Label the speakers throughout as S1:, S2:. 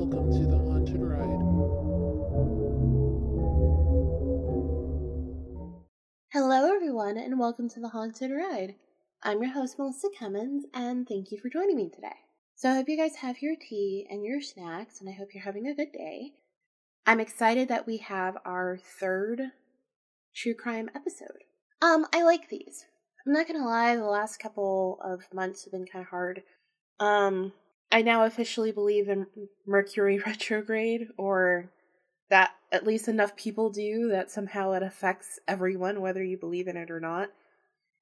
S1: Welcome to the Haunted Ride.
S2: Hello, everyone, and welcome to the Haunted Ride. I'm your host, Melissa Cummins, and thank you for joining me today. So, I hope you guys have your tea and your snacks, and I hope you're having a good day. I'm excited that we have our third true crime episode. Um, I like these. I'm not gonna lie, the last couple of months have been kind of hard. Um, I now officially believe in Mercury retrograde, or that at least enough people do that somehow it affects everyone, whether you believe in it or not.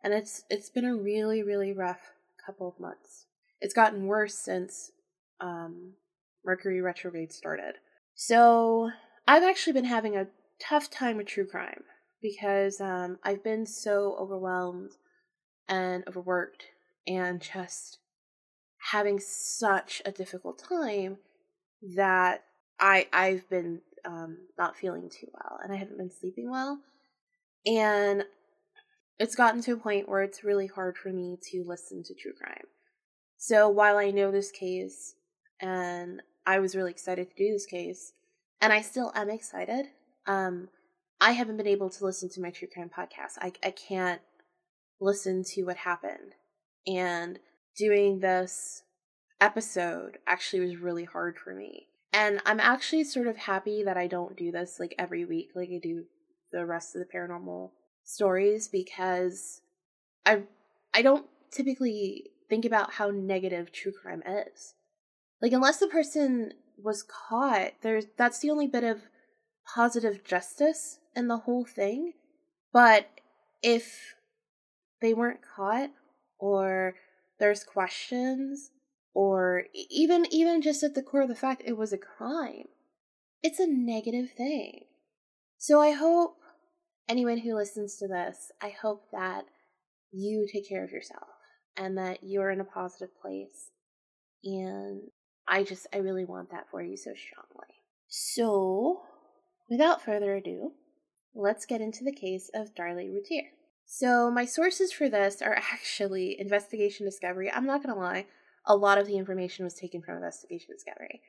S2: And it's it's been a really really rough couple of months. It's gotten worse since um, Mercury retrograde started. So I've actually been having a tough time with true crime because um, I've been so overwhelmed and overworked and just having such a difficult time that I I've been um, not feeling too well and I haven't been sleeping well and it's gotten to a point where it's really hard for me to listen to true crime. So while I know this case and I was really excited to do this case and I still am excited, um, I haven't been able to listen to my true crime podcast. I I can't listen to what happened. And doing this episode actually was really hard for me. And I'm actually sort of happy that I don't do this like every week like I do the rest of the paranormal stories because I I don't typically think about how negative true crime is. Like unless the person was caught, there's that's the only bit of positive justice in the whole thing. But if they weren't caught or there's questions or even even just at the core of the fact it was a crime. It's a negative thing. So i hope anyone who listens to this i hope that you take care of yourself and that you're in a positive place. And i just i really want that for you so strongly. So without further ado let's get into the case of darlie routier so, my sources for this are actually Investigation Discovery. I'm not going to lie, a lot of the information was taken from Investigation Discovery.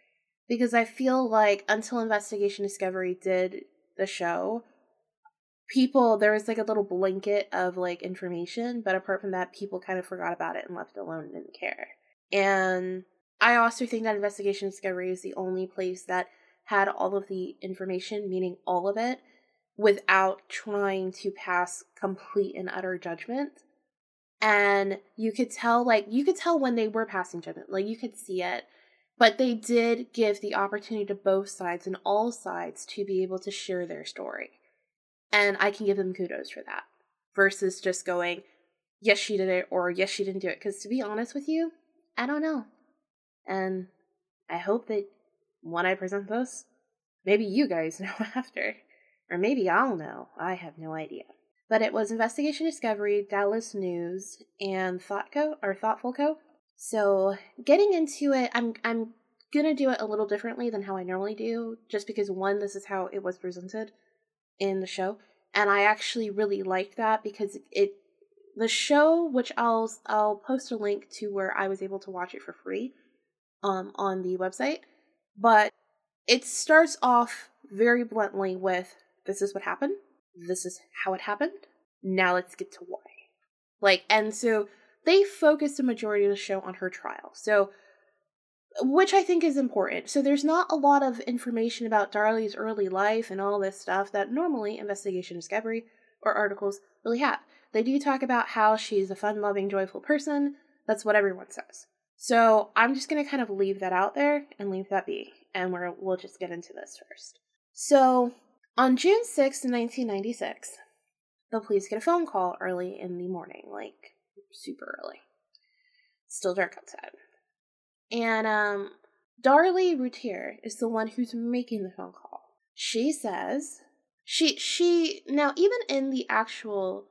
S2: Because I feel like until Investigation Discovery did the show, people, there was like a little blanket of like information, but apart from that, people kind of forgot about it and left it alone and didn't care. And I also think that Investigation Discovery is the only place that had all of the information, meaning all of it, without trying to pass complete and utter judgment. And you could tell, like, you could tell when they were passing judgment, like, you could see it. But they did give the opportunity to both sides and all sides to be able to share their story. And I can give them kudos for that versus just going, yes, she did it or yes, she didn't do it. Because to be honest with you, I don't know. And I hope that when I present this, maybe you guys know after. Or maybe I'll know. I have no idea. But it was Investigation Discovery, Dallas News, and ThoughtCo or Thoughtful Co. So getting into it, I'm I'm gonna do it a little differently than how I normally do, just because one, this is how it was presented in the show, and I actually really liked that because it the show, which I'll I'll post a link to where I was able to watch it for free, um, on the website, but it starts off very bluntly with this is what happened. This is how it happened. Now let's get to why. Like, and so they focus the majority of the show on her trial. So, which I think is important. So, there's not a lot of information about Darlie's early life and all this stuff that normally Investigation Discovery or articles really have. They do talk about how she's a fun loving, joyful person. That's what everyone says. So, I'm just going to kind of leave that out there and leave that be. And we're, we'll just get into this first. So, on June 6, 1996, the police get a phone call early in the morning, like super early. Still dark outside. And um Darlie Routier is the one who's making the phone call. She says she she now even in the actual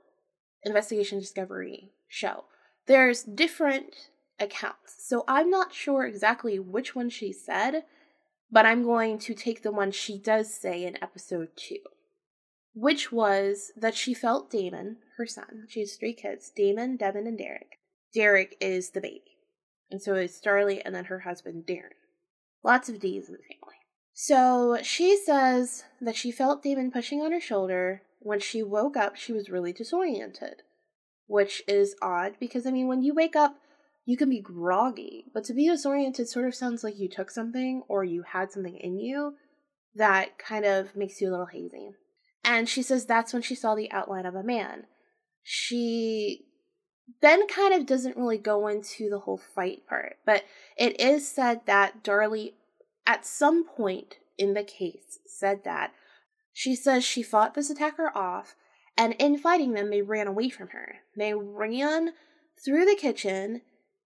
S2: investigation discovery show, there's different accounts. So I'm not sure exactly which one she said, but I'm going to take the one she does say in episode two, which was that she felt Damon, her son, she has three kids Damon, Devin, and Derek. Derek is the baby. And so it's Darlie and then her husband, Darren. Lots of D's in the family. So she says that she felt Damon pushing on her shoulder. When she woke up, she was really disoriented, which is odd because, I mean, when you wake up, you can be groggy, but to be disoriented sort of sounds like you took something or you had something in you that kind of makes you a little hazy. And she says that's when she saw the outline of a man. She then kind of doesn't really go into the whole fight part, but it is said that Darlie, at some point in the case, said that she says she fought this attacker off, and in fighting them, they ran away from her. They ran through the kitchen.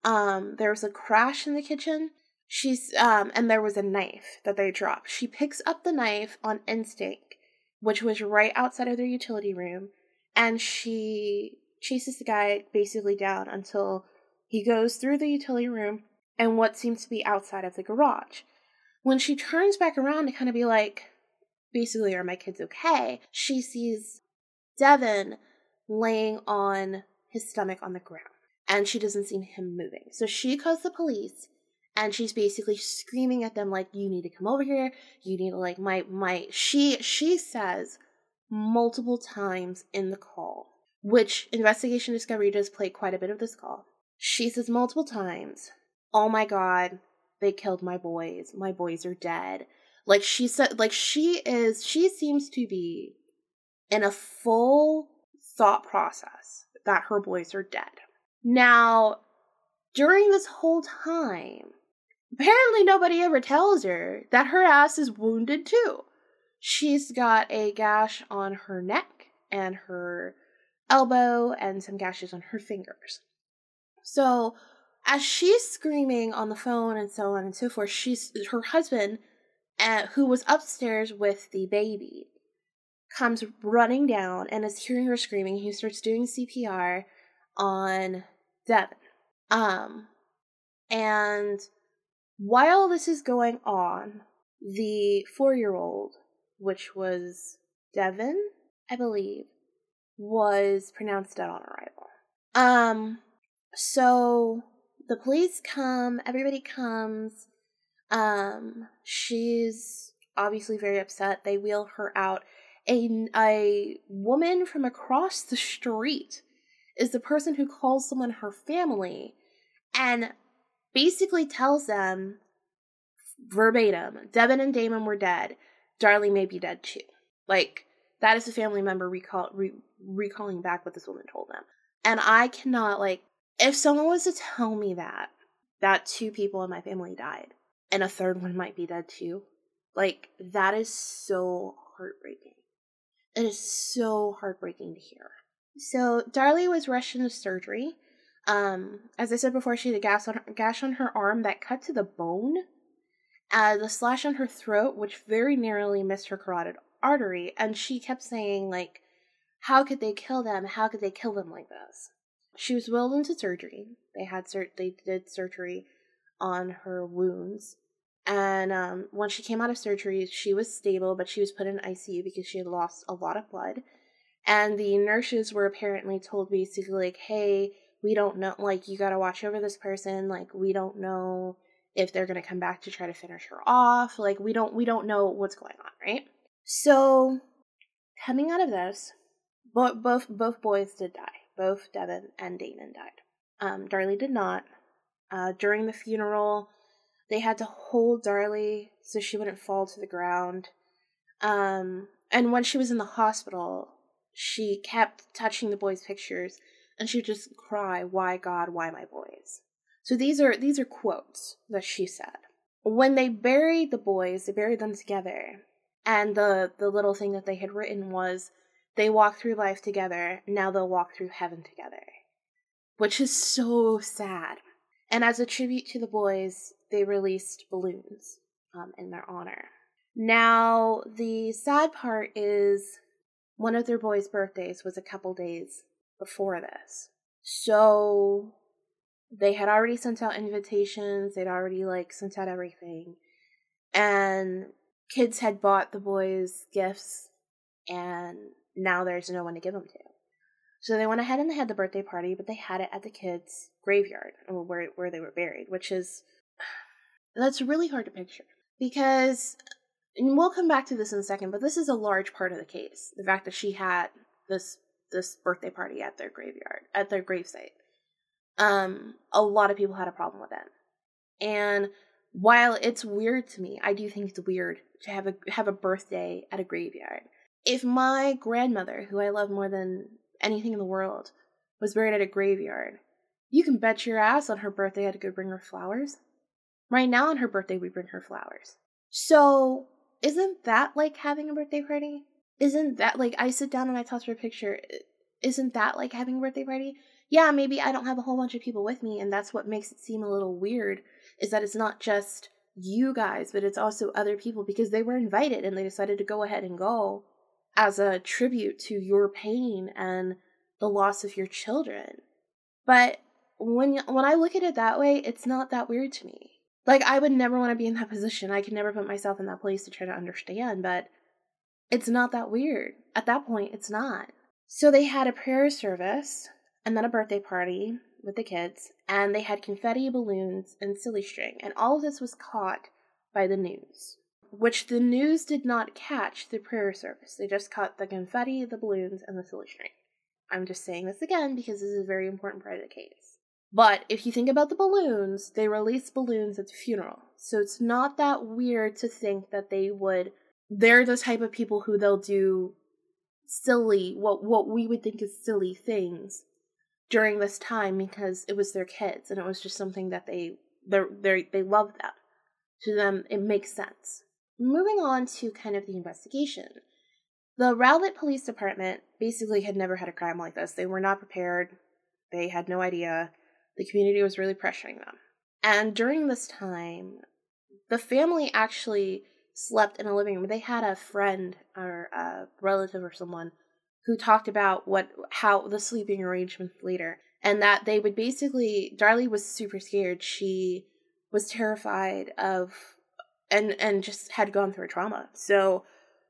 S2: Um, there was a crash in the kitchen. She's um, and there was a knife that they dropped. She picks up the knife on instinct, which was right outside of their utility room, and she chases the guy basically down until he goes through the utility room and what seems to be outside of the garage. When she turns back around to kind of be like, basically, are my kids okay? She sees Devin laying on his stomach on the ground and she doesn't see him moving. So she calls the police and she's basically screaming at them like you need to come over here you need to like my my she she says multiple times in the call which investigation discovery does play quite a bit of this call. She says multiple times, "Oh my god, they killed my boys. My boys are dead." Like she said like she is she seems to be in a full thought process that her boys are dead. Now, during this whole time, apparently nobody ever tells her that her ass is wounded too. She's got a gash on her neck and her elbow and some gashes on her fingers. So, as she's screaming on the phone and so on and so forth, she's her husband, uh, who was upstairs with the baby, comes running down and is hearing her screaming. He starts doing CPR on Devin. Um, and while this is going on, the four year old, which was Devin, I believe, was pronounced dead on arrival. Um, so the police come, everybody comes. Um, she's obviously very upset. They wheel her out. A, a woman from across the street is the person who calls someone her family and basically tells them verbatim Devin and Damon were dead. Darlie may be dead too. Like, that is a family member recall, re- recalling back what this woman told them. And I cannot, like, if someone was to tell me that, that two people in my family died and a third one might be dead too, like, that is so heartbreaking. It is so heartbreaking to hear. So, Darlie was rushed into surgery. Um, as I said before, she had a gash on her, gash on her arm that cut to the bone. Uh, the slash on her throat, which very narrowly missed her carotid artery, and she kept saying, like, how could they kill them? How could they kill them like this? She was wheeled into surgery. They had sur- they did surgery on her wounds. And um, when she came out of surgery, she was stable, but she was put in ICU because she had lost a lot of blood. And the nurses were apparently told basically, like, hey, we don't know, like, you gotta watch over this person. Like, we don't know if they're gonna come back to try to finish her off. Like, we don't, we don't know what's going on, right? So, coming out of this, both both both boys did die. Both Devin and Damon died. Um, Darlie did not. Uh, during the funeral, they had to hold Darlie so she wouldn't fall to the ground. Um, and when she was in the hospital, she kept touching the boys' pictures, and she would just cry, "Why God? Why my boys?" So these are these are quotes that she said. When they buried the boys, they buried them together, and the the little thing that they had written was they walk through life together, now they'll walk through heaven together. Which is so sad. And as a tribute to the boys, they released balloons um, in their honor. Now, the sad part is one of their boys' birthdays was a couple days before this. So they had already sent out invitations, they'd already like sent out everything. And kids had bought the boys gifts and now there's no one to give them to. So they went ahead and they had the birthday party, but they had it at the kids' graveyard where where they were buried, which is That's really hard to picture because and we'll come back to this in a second, but this is a large part of the case. The fact that she had this this birthday party at their graveyard, at their gravesite. Um, a lot of people had a problem with it. And while it's weird to me, I do think it's weird to have a have a birthday at a graveyard. If my grandmother, who I love more than anything in the world, was buried at a graveyard, you can bet your ass on her birthday I'd go bring her flowers. Right now on her birthday we bring her flowers. So isn't that like having a birthday party? Isn't that like I sit down and I toss her a picture? Isn't that like having a birthday party? Yeah, maybe I don't have a whole bunch of people with me, and that's what makes it seem a little weird. Is that it's not just you guys, but it's also other people because they were invited and they decided to go ahead and go as a tribute to your pain and the loss of your children. But when when I look at it that way, it's not that weird to me. Like I would never want to be in that position. I could never put myself in that place to try to understand, but it's not that weird. At that point, it's not. So they had a prayer service and then a birthday party with the kids, and they had confetti, balloons, and silly string, and all of this was caught by the news, which the news did not catch the prayer service. They just caught the confetti, the balloons, and the silly string. I'm just saying this again because this is a very important part of the case. But if you think about the balloons, they release balloons at the funeral. So it's not that weird to think that they would they're the type of people who they'll do silly what what we would think is silly things during this time because it was their kids and it was just something that they they they they love that. To them it makes sense. Moving on to kind of the investigation. The Rowlett Police Department basically had never had a crime like this. They were not prepared. They had no idea the community was really pressuring them. And during this time, the family actually slept in a living room. They had a friend or a relative or someone who talked about what how the sleeping arrangements later and that they would basically Darlie was super scared. She was terrified of and and just had gone through a trauma. So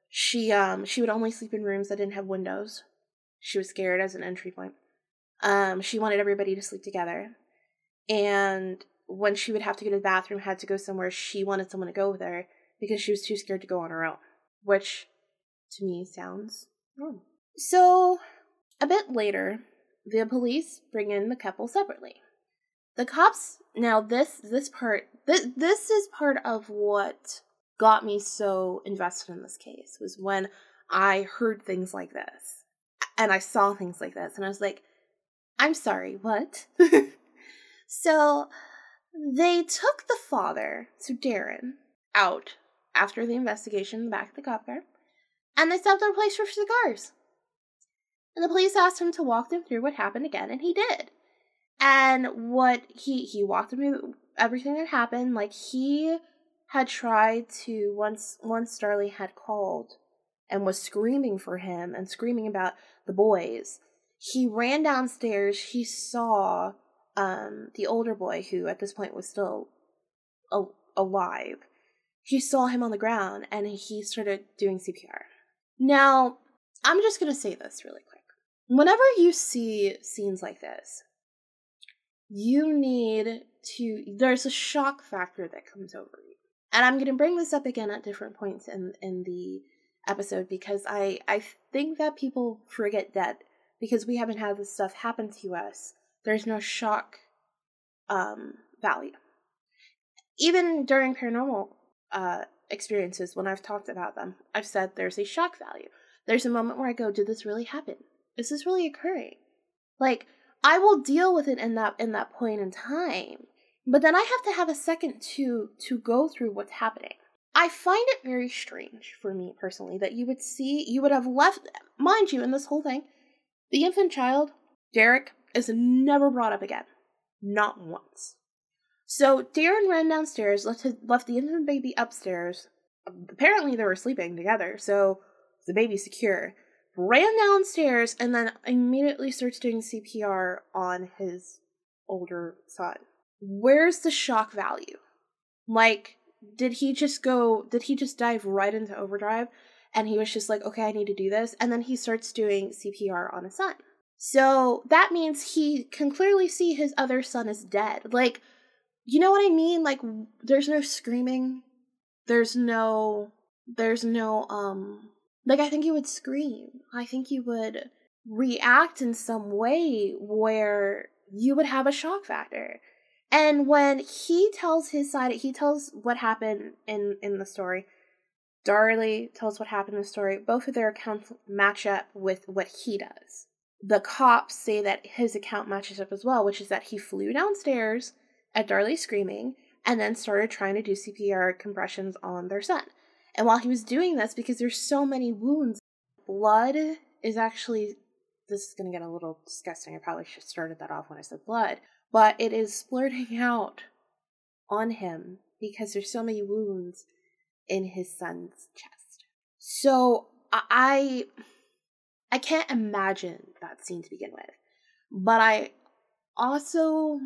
S2: she um she would only sleep in rooms that didn't have windows. She was scared as an entry point. Um, she wanted everybody to sleep together. And when she would have to go to the bathroom, had to go somewhere, she wanted someone to go with her because she was too scared to go on her own, which to me sounds normal. So, a bit later, the police bring in the couple separately. The cops now this this part this this is part of what got me so invested in this case was when I heard things like this and I saw things like this and I was like I'm sorry, what? so they took the father, so Darren, out after the investigation in the back of the cop car, and they stopped at a place for cigars. And the police asked him to walk them through what happened again, and he did. And what he he walked them through everything that happened. Like he had tried to once once Darlie had called and was screaming for him and screaming about the boys he ran downstairs. He saw um, the older boy, who at this point was still alive. He saw him on the ground and he started doing CPR. Now, I'm just going to say this really quick. Whenever you see scenes like this, you need to, there's a shock factor that comes over you. And I'm going to bring this up again at different points in, in the episode because I, I think that people forget that because we haven't had this stuff happen to us, there's no shock um, value. Even during paranormal uh, experiences, when I've talked about them, I've said there's a shock value. There's a moment where I go, "Did this really happen? Is this really occurring?" Like I will deal with it in that in that point in time, but then I have to have a second to to go through what's happening. I find it very strange for me personally that you would see you would have left mind you in this whole thing the infant child, Derek, is never brought up again. Not once. So Darren ran downstairs, left, his, left the infant baby upstairs. Apparently, they were sleeping together, so the baby's secure. Ran downstairs and then immediately starts doing CPR on his older son. Where's the shock value? Like, did he just go, did he just dive right into overdrive? And he was just like, okay, I need to do this. And then he starts doing CPR on his son. So that means he can clearly see his other son is dead. Like, you know what I mean? Like there's no screaming. There's no there's no um like I think you would scream. I think you would react in some way where you would have a shock factor. And when he tells his side, he tells what happened in in the story. Darlie tells what happened in the story. Both of their accounts match up with what he does. The cops say that his account matches up as well, which is that he flew downstairs at Darlie screaming and then started trying to do CPR compressions on their son. And while he was doing this, because there's so many wounds, blood is actually this is going to get a little disgusting. I probably should have started that off when I said blood, but it is splurting out on him because there's so many wounds in his son's chest. So I I can't imagine that scene to begin with. But I also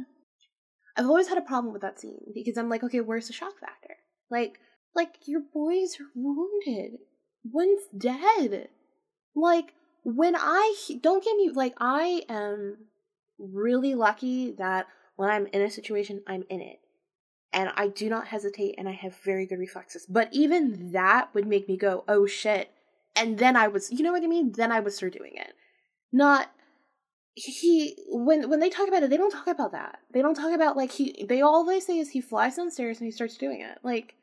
S2: I've always had a problem with that scene because I'm like, okay, where's the shock factor? Like like your boys are wounded. One's dead. Like when I don't get me like I am really lucky that when I'm in a situation, I'm in it. And I do not hesitate and I have very good reflexes. But even that would make me go, oh shit. And then I was, you know what I mean? Then I would start doing it. Not he when when they talk about it, they don't talk about that. They don't talk about like he they all they say is he flies downstairs and he starts doing it. Like,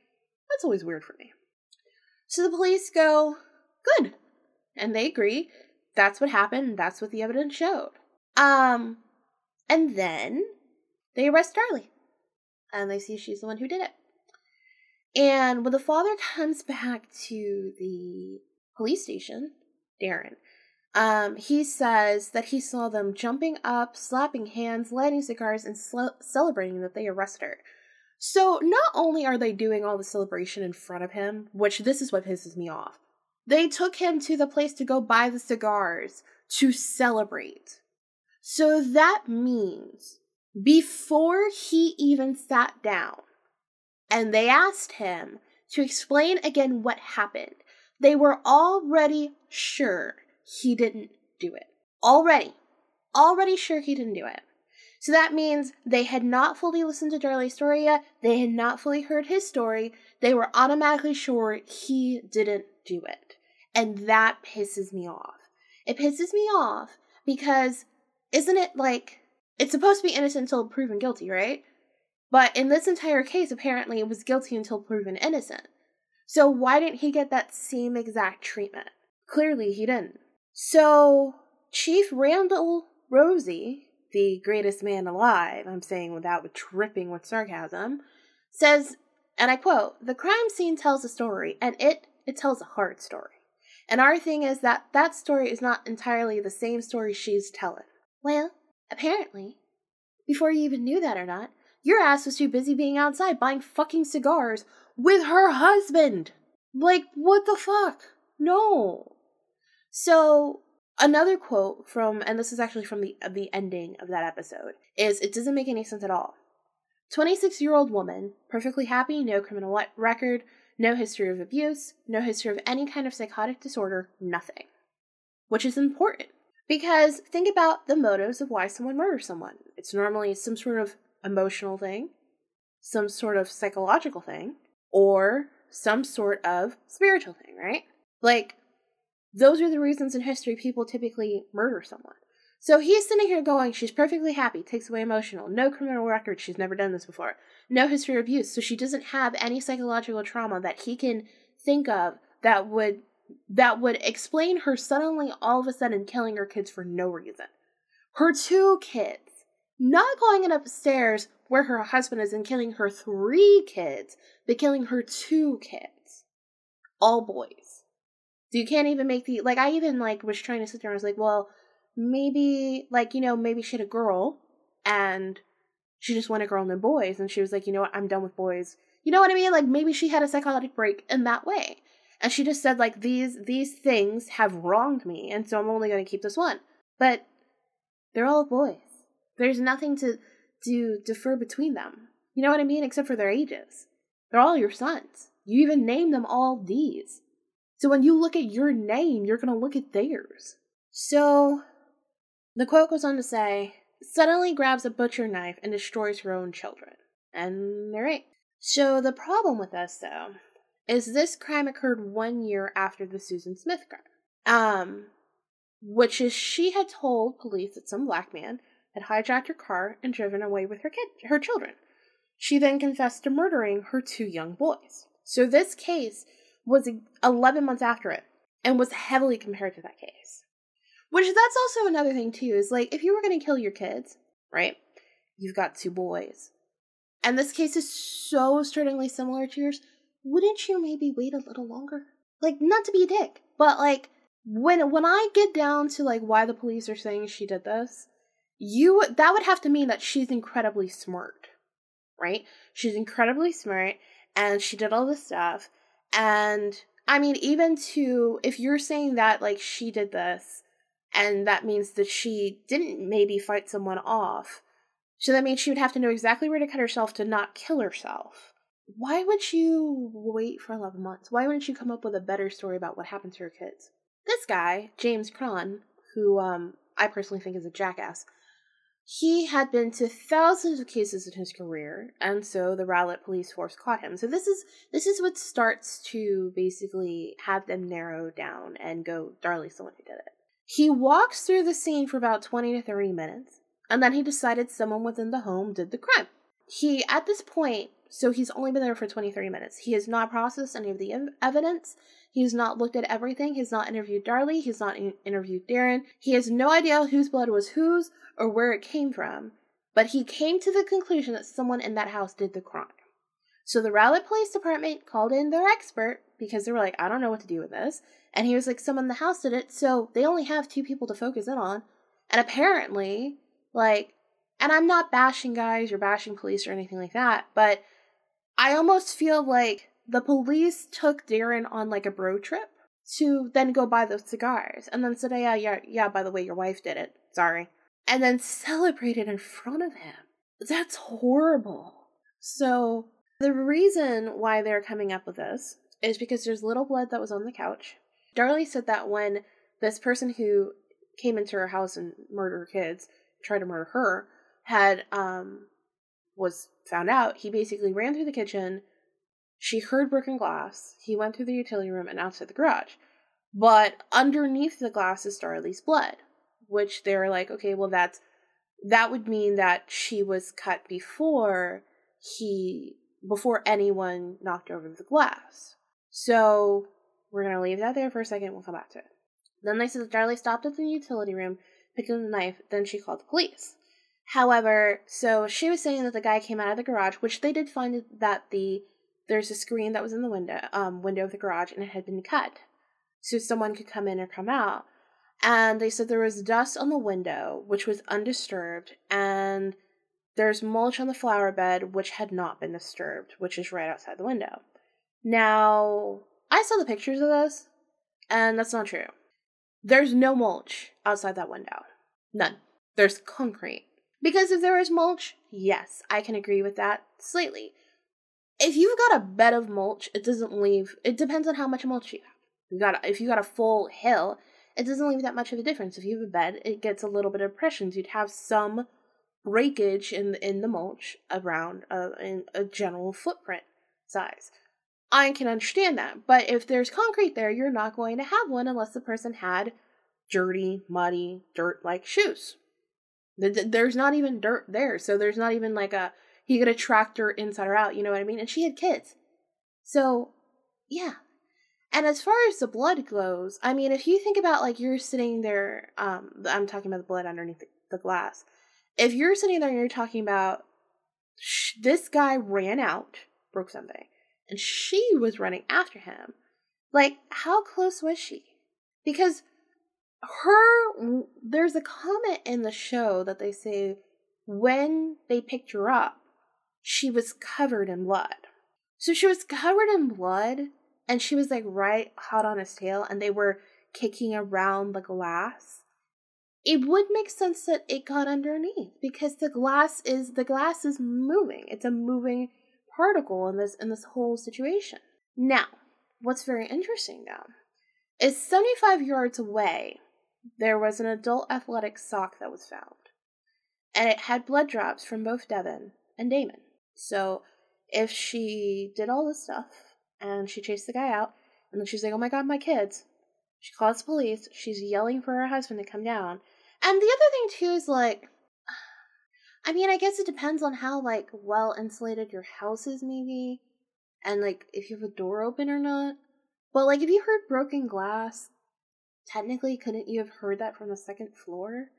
S2: that's always weird for me. So the police go, good. And they agree that's what happened. That's what the evidence showed. Um, and then they arrest Darlie, and they see she's the one who did it. And when the father comes back to the police station, Darren, um, he says that he saw them jumping up, slapping hands, lighting cigars, and sl- celebrating that they arrested her. So not only are they doing all the celebration in front of him, which this is what pisses me off, they took him to the place to go buy the cigars to celebrate. So that means before he even sat down and they asked him to explain again what happened, they were already sure he didn't do it. Already. Already sure he didn't do it. So that means they had not fully listened to Darlie's story yet. They had not fully heard his story. They were automatically sure he didn't do it. And that pisses me off. It pisses me off because isn't it like it's supposed to be innocent until proven guilty, right? But in this entire case, apparently it was guilty until proven innocent. So why didn't he get that same exact treatment? Clearly he didn't. So Chief Randall Rozzi, the greatest man alive, I'm saying without dripping with sarcasm, says, and I quote, the crime scene tells a story, and it it tells a hard story. And our thing is that that story is not entirely the same story she's telling. Well, apparently, before you even knew that or not, your ass was too busy being outside buying fucking cigars with her husband. Like, what the fuck? No. So, another quote from, and this is actually from the, the ending of that episode, is it doesn't make any sense at all. 26 year old woman, perfectly happy, no criminal record, no history of abuse, no history of any kind of psychotic disorder, nothing. Which is important because think about the motives of why someone murders someone. It's normally some sort of emotional thing, some sort of psychological thing, or some sort of spiritual thing, right? Like, those are the reasons in history people typically murder someone. So he's sitting here going, she's perfectly happy, takes away emotional, no criminal record, she's never done this before, no history of abuse, so she doesn't have any psychological trauma that he can think of that would that would explain her suddenly all of a sudden killing her kids for no reason. Her two kids, not going upstairs where her husband is and killing her three kids, but killing her two kids. All boys. So you can't even make the like I even like was trying to sit there and I was like, well, maybe like you know maybe she had a girl and she just wanted a girl and then boys and she was like you know what i'm done with boys you know what i mean like maybe she had a psychotic break in that way and she just said like these these things have wronged me and so i'm only going to keep this one. But they're all boys. There's nothing to to defer between them. You know what i mean? Except for their ages. They're all your sons. You even name them all these. So when you look at your name you're going to look at theirs. So the quote goes on to say, suddenly grabs a butcher knife and destroys her own children. and they're eight. So the problem with this, though, is this crime occurred one year after the Susan Smith crime. Um, which is she had told police that some black man had hijacked her car and driven away with her kid, her children. She then confessed to murdering her two young boys. So this case was 11 months after it and was heavily compared to that case. Which that's also another thing too is like if you were going to kill your kids, right? You've got two boys. And this case is so startlingly similar to yours. Wouldn't you maybe wait a little longer? Like not to be a dick, but like when when I get down to like why the police are saying she did this, you that would have to mean that she's incredibly smart, right? She's incredibly smart and she did all this stuff and I mean even to if you're saying that like she did this and that means that she didn't maybe fight someone off. So that means she would have to know exactly where to cut herself to not kill herself. Why would you wait for 11 months? Why wouldn't you come up with a better story about what happened to her kids? This guy, James Cron, who um, I personally think is a jackass, he had been to thousands of cases in his career, and so the Rowlett police force caught him. So this is this is what starts to basically have them narrow down and go, Darlie's the one who did it. He walks through the scene for about 20 to 30 minutes, and then he decided someone within the home did the crime. He, at this point, so he's only been there for 20, 30 minutes. He has not processed any of the evidence. He's not looked at everything. He's not interviewed Darlie. He's not in- interviewed Darren. He has no idea whose blood was whose or where it came from. But he came to the conclusion that someone in that house did the crime. So the Rowlett Police Department called in their expert because they were like, I don't know what to do with this. And he was like, someone in the house did it. So they only have two people to focus in on. And apparently, like, and I'm not bashing guys or bashing police or anything like that, but I almost feel like the police took Darren on like a bro trip to then go buy those cigars and then said, yeah, yeah, yeah, by the way, your wife did it. Sorry. And then celebrated in front of him. That's horrible. So the reason why they're coming up with this is because there's little blood that was on the couch. Darlie said that when this person who came into her house and murdered her kids, tried to murder her, had um was found out, he basically ran through the kitchen. She heard broken glass. He went through the utility room and outside the garage. But underneath the glass is Darlie's blood, which they're like, okay, well, that's that would mean that she was cut before he before anyone knocked over the glass. So we're gonna leave that there for a second. We'll come back to it. Then they said that stopped at the utility room, picked up the knife. Then she called the police. However, so she was saying that the guy came out of the garage, which they did find that the there's a screen that was in the window um window of the garage and it had been cut. So someone could come in or come out. And they said there was dust on the window, which was undisturbed, and there's mulch on the flower bed, which had not been disturbed, which is right outside the window. Now, I saw the pictures of this, and that's not true. There's no mulch outside that window. None. There's concrete. Because if there is mulch, yes, I can agree with that slightly. If you've got a bed of mulch, it doesn't leave. It depends on how much mulch you have. You got if you got a full hill, it doesn't leave that much of a difference. If you have a bed, it gets a little bit of pressure. You'd have some breakage in in the mulch around a, in a general footprint size. I can understand that, but if there's concrete there, you're not going to have one unless the person had dirty, muddy, dirt-like shoes. There's not even dirt there, so there's not even like a he could tracked her inside or out. You know what I mean? And she had kids, so yeah. And as far as the blood goes, I mean, if you think about like you're sitting there, um, I'm talking about the blood underneath the, the glass. If you're sitting there and you're talking about this guy ran out, broke something, and she was running after him, like how close was she? Because her there's a comment in the show that they say when they picked her up she was covered in blood. So she was covered in blood and she was like right hot on his tail and they were kicking around the glass. It would make sense that it got underneath because the glass is the glass is moving. It's a moving particle in this in this whole situation. Now what's very interesting though is 75 yards away there was an adult athletic sock that was found, and it had blood drops from both Devin and Damon. So if she did all this stuff and she chased the guy out, and then she's like, oh my god, my kids. She calls the police. She's yelling for her husband to come down. And the other thing, too, is like, I mean, I guess it depends on how, like, well insulated your house is, maybe. And, like, if you have a door open or not. But, like, if you heard broken glass, technically, couldn't you have heard that from the second floor?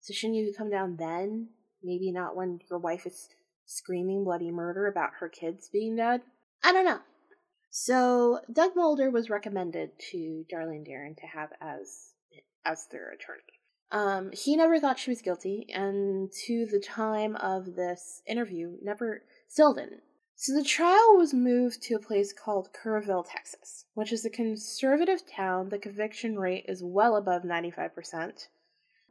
S2: So shouldn't you come down then? Maybe not when your wife is screaming bloody murder about her kids being dead? I don't know. So Doug Mulder was recommended to Darlene Darren to have as as their attorney. Um, he never thought she was guilty, and to the time of this interview, never still didn't. So the trial was moved to a place called Kerrville, Texas, which is a conservative town. The conviction rate is well above 95%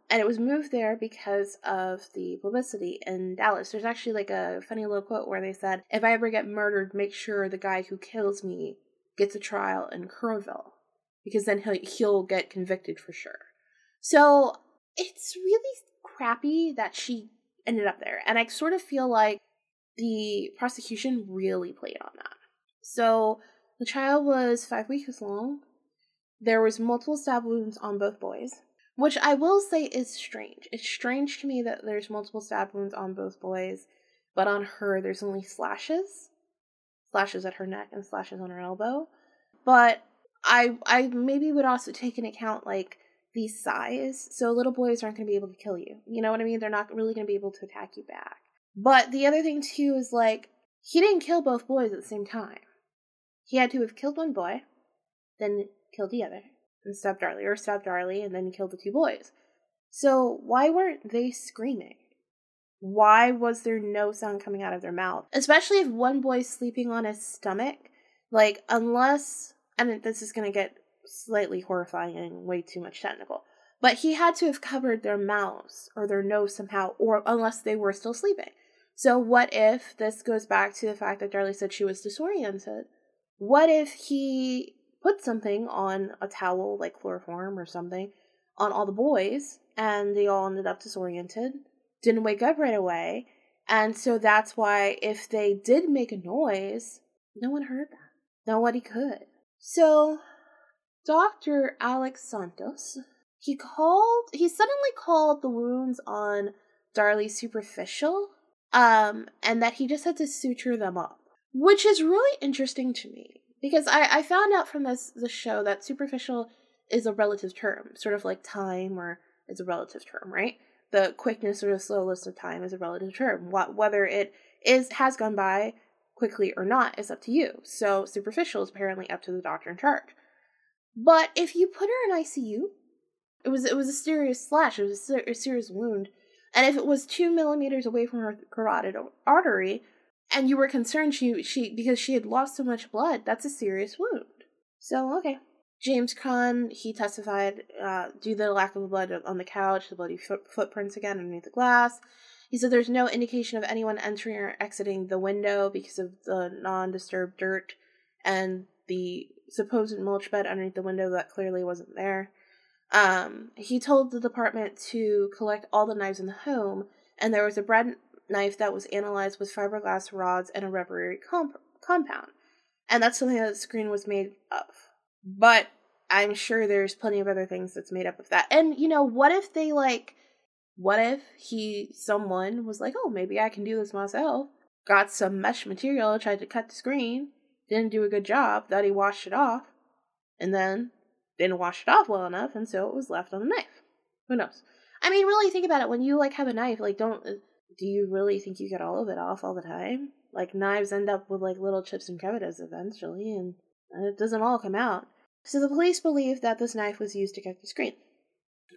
S2: and it was moved there because of the publicity in Dallas. There's actually like a funny little quote where they said, "If I ever get murdered, make sure the guy who kills me gets a trial in Kerrville, because then he'll he'll get convicted for sure." So it's really crappy that she ended up there, and I sort of feel like the prosecution really played on that. So the trial was five weeks long. There was multiple stab wounds on both boys. Which I will say is strange. It's strange to me that there's multiple stab wounds on both boys, but on her there's only slashes. Slashes at her neck and slashes on her elbow. But I I maybe would also take into account like the size. So little boys aren't gonna be able to kill you. You know what I mean? They're not really gonna be able to attack you back. But the other thing too is like he didn't kill both boys at the same time. He had to have killed one boy, then killed the other, and stabbed Darlie, or stabbed Darlie and then killed the two boys. So why weren't they screaming? Why was there no sound coming out of their mouth? Especially if one boy's sleeping on his stomach. Like, unless, and this is going to get slightly horrifying and way too much technical, but he had to have covered their mouths or their nose somehow, or unless they were still sleeping. So, what if this goes back to the fact that Darlie said she was disoriented? What if he put something on a towel, like chloroform or something, on all the boys, and they all ended up disoriented, didn't wake up right away. And so that's why if they did make a noise, no one heard that. Nobody could. So Dr. Alex Santos, he called he suddenly called the wounds on Darlie superficial, um, and that he just had to suture them up. Which is really interesting to me because I, I found out from this the show that superficial is a relative term, sort of like time or is a relative term, right? The quickness or the slowness of time is a relative term. What whether it is has gone by quickly or not is up to you. So superficial is apparently up to the doctor in charge. But if you put her in ICU, it was it was a serious slash. It was a, serious wound, and if it was two millimeters away from her carotid artery, and you were concerned she she because she had lost so much blood. That's a serious wound. So okay. James Cron he testified uh, due to the lack of blood on the couch, the bloody foot- footprints again underneath the glass. He said there's no indication of anyone entering or exiting the window because of the non-disturbed dirt and the supposed mulch bed underneath the window that clearly wasn't there. Um, he told the department to collect all the knives in the home, and there was a bread knife that was analyzed with fiberglass rods and a rubbery comp- compound. And that's something that the screen was made of. But I'm sure there's plenty of other things that's made up of that. And, you know, what if they, like, what if he, someone was like, oh, maybe I can do this myself? Got some mesh material, tried to cut the screen, didn't do a good job, thought he washed it off, and then didn't wash it off well enough, and so it was left on the knife. Who knows? I mean, really think about it. When you, like, have a knife, like, don't do you really think you get all of it off all the time? Like knives end up with like little chips and crevices eventually, and it doesn't all come out. So the police believe that this knife was used to cut the screen.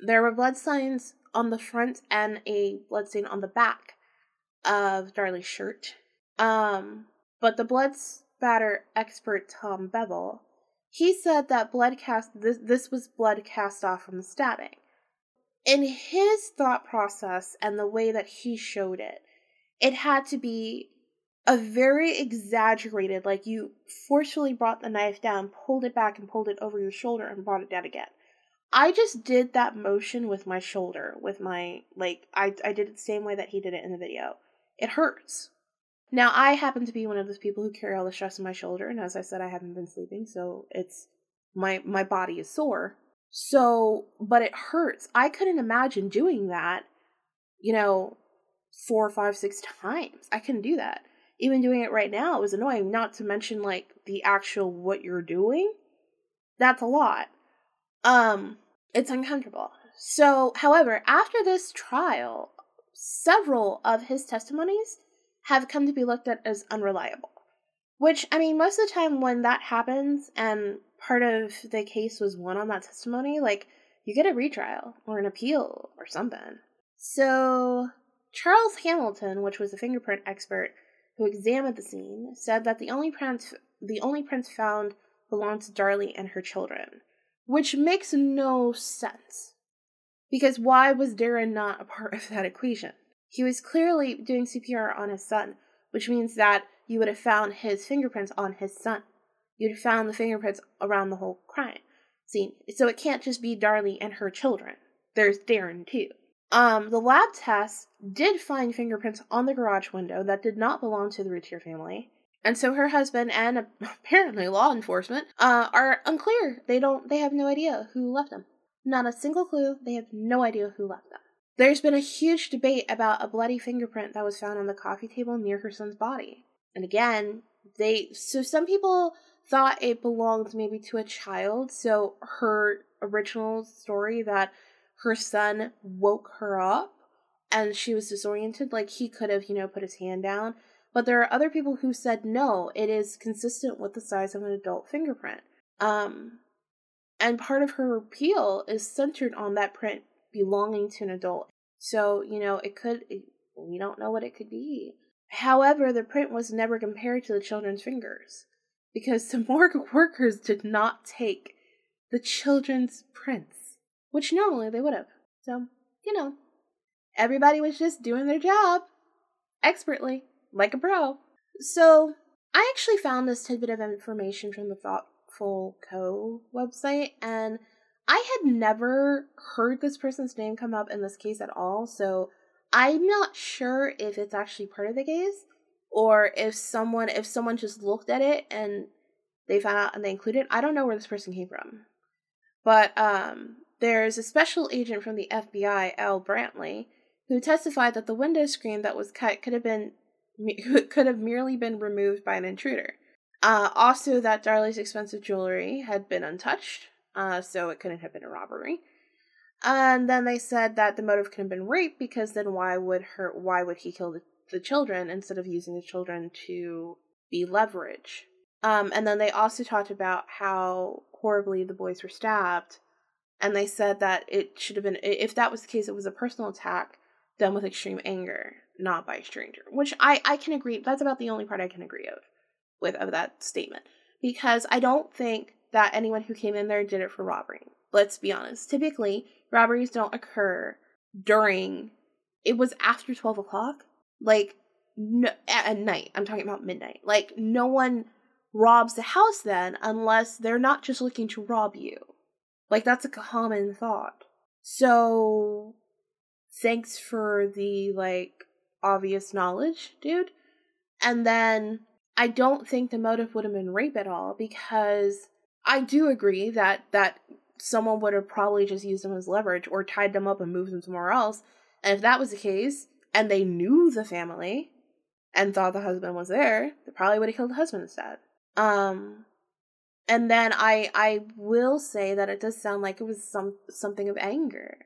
S2: There were blood signs on the front and a blood stain on the back of Darlie's shirt. Um, but the blood spatter expert Tom Bevel, he said that blood cast this this was blood cast off from the stabbing in his thought process and the way that he showed it, it had to be a very exaggerated, like you forcefully brought the knife down, pulled it back, and pulled it over your shoulder and brought it down again. I just did that motion with my shoulder, with my, like, I, I did it the same way that he did it in the video. It hurts. Now, I happen to be one of those people who carry all the stress on my shoulder, and as I said, I haven't been sleeping, so it's my my body is sore. So, but it hurts. I couldn't imagine doing that, you know, four, five, six times. I couldn't do that. Even doing it right now is annoying, not to mention like the actual what you're doing. That's a lot. Um, it's uncomfortable. So, however, after this trial, several of his testimonies have come to be looked at as unreliable. Which, I mean, most of the time when that happens and part of the case was won on that testimony, like, you get a retrial or an appeal or something. So, Charles Hamilton, which was a fingerprint expert who examined the scene, said that the only prints the only prints found belonged to Darlie and her children, which makes no sense. Because why was Darin not a part of that equation? He was clearly doing CPR on his son, which means that you would have found his fingerprints on his son. You'd have found the fingerprints around the whole crime scene. So it can't just be Darlie and her children. There's Darin too. Um, the lab tests did find fingerprints on the garage window that did not belong to the Routier family. And so her husband and apparently law enforcement uh, are unclear. They don't they have no idea who left them. Not a single clue. They have no idea who left them. There's been a huge debate about a bloody fingerprint that was found on the coffee table near her son's body. And again, they so some people thought it belonged maybe to a child, so her original story that her son woke her up and she was disoriented, like he could have, you know, put his hand down. But there are other people who said no, it is consistent with the size of an adult fingerprint. Um, and part of her appeal is centered on that print belonging to an adult. So, you know, it could, it, we don't know what it could be. However, the print was never compared to the children's fingers because the morgue workers did not take the children's prints, which normally they would have. So, you know, everybody was just doing their job expertly, like a pro. So, I actually found this tidbit of information from the Thoughtful Co website, and I had never heard this person's name come up in this case at all, so I'm not sure if it's actually part of the case or if someone if someone just looked at it and they found out and they included. I don't know where this person came from. But um there's a special agent from the FBI, Al Brantley, who testified that the window screen that was cut could have been could have merely been removed by an intruder. Uh, also, that Darlie's expensive jewelry had been untouched, uh, so it couldn't have been a robbery. And then they said that the motive could have been rape because then why would her why would he kill the, the children instead of using the children to be leverage? Um, and then they also talked about how horribly the boys were stabbed, and they said that it should have been if that was the case, it was a personal attack done with extreme anger, not by a stranger. Which I I can agree. That's about the only part I can agree of with of that statement because I don't think that anyone who came in there did it for robbery. Let's be honest. Typically, robberies don't occur during. It was after twelve o'clock, like no, at night. I'm talking about midnight. Like no one robs the house then unless they're not just looking to rob you. Like that's a common thought. So thanks for the like obvious knowledge, dude. And then I don't think the motive would have been rape at all because I do agree that that someone would have probably just used them as leverage or tied them up and moved them somewhere else. And if that was the case, and they knew the family and thought the husband was there, they probably would have killed the husband instead. Um and then I I will say that it does sound like it was some something of anger.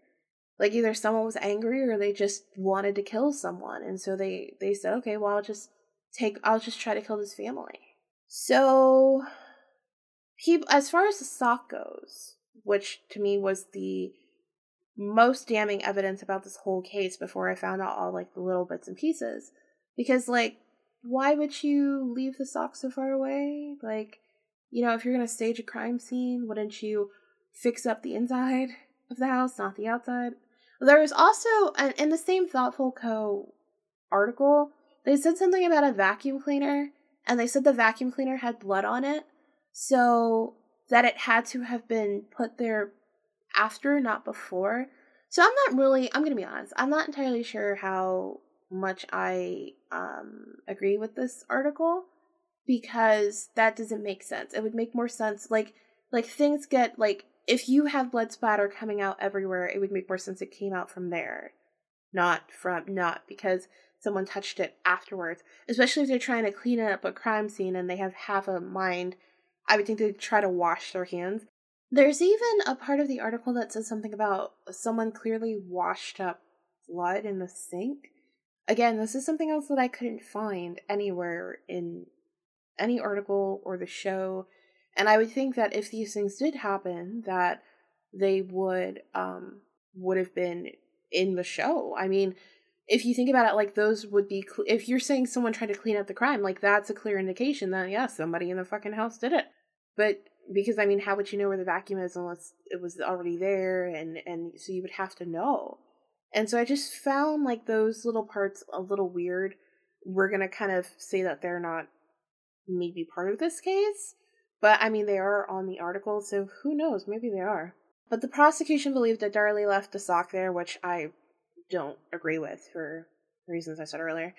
S2: Like either someone was angry or they just wanted to kill someone and so they they said, "Okay, well, I'll just take I'll just try to kill this family." So as far as the sock goes, which to me was the most damning evidence about this whole case before I found out all like the little bits and pieces. Because like why would you leave the sock so far away? Like, you know, if you're gonna stage a crime scene, wouldn't you fix up the inside of the house, not the outside? There was also in the same Thoughtful Co article, they said something about a vacuum cleaner, and they said the vacuum cleaner had blood on it, so that it had to have been put there after, not before. So I'm not really, I'm gonna be honest, I'm not entirely sure how much I um, agree with this article because that doesn't make sense. It would make more sense like like things get like if you have blood splatter coming out everywhere, it would make more sense it came out from there, not from not because someone touched it afterwards. Especially if they're trying to clean up a crime scene and they have half a mind, I would think they'd try to wash their hands. There's even a part of the article that says something about someone clearly washed up blood in the sink. Again, this is something else that I couldn't find anywhere in any article or the show. And I would think that if these things did happen, that they would um would have been in the show. I mean, if you think about it, like those would be cl- if you're saying someone tried to clean up the crime, like that's a clear indication that yeah, somebody in the fucking house did it. But because I mean, how would you know where the vacuum is unless it was already there, and and so you would have to know. And so I just found like those little parts a little weird. We're gonna kind of say that they're not maybe part of this case, but I mean, they are on the article, so who knows? Maybe they are. But the prosecution believed that Darlie left the sock there, which I don't agree with for reasons I said earlier.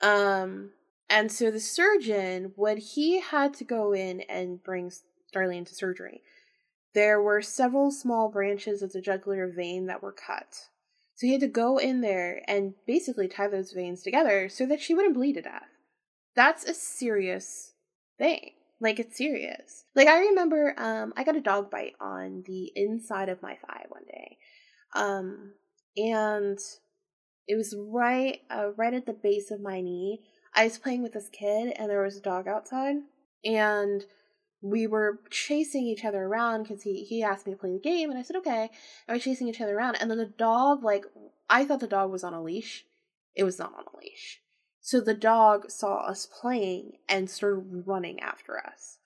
S2: Um, and so the surgeon, when he had to go in and bring Darlie to surgery, there were several small branches of the jugular vein that were cut. So he had to go in there and basically tie those veins together so that she wouldn't bleed to death. That's a serious thing. Like it's serious. Like I remember um I got a dog bite on the inside of my thigh one day. Um and it was right uh, right at the base of my knee. I was playing with this kid and there was a dog outside and we were chasing each other around because he, he asked me to play the game and I said okay. And we're chasing each other around and then the dog like I thought the dog was on a leash. It was not on a leash. So the dog saw us playing and started running after us.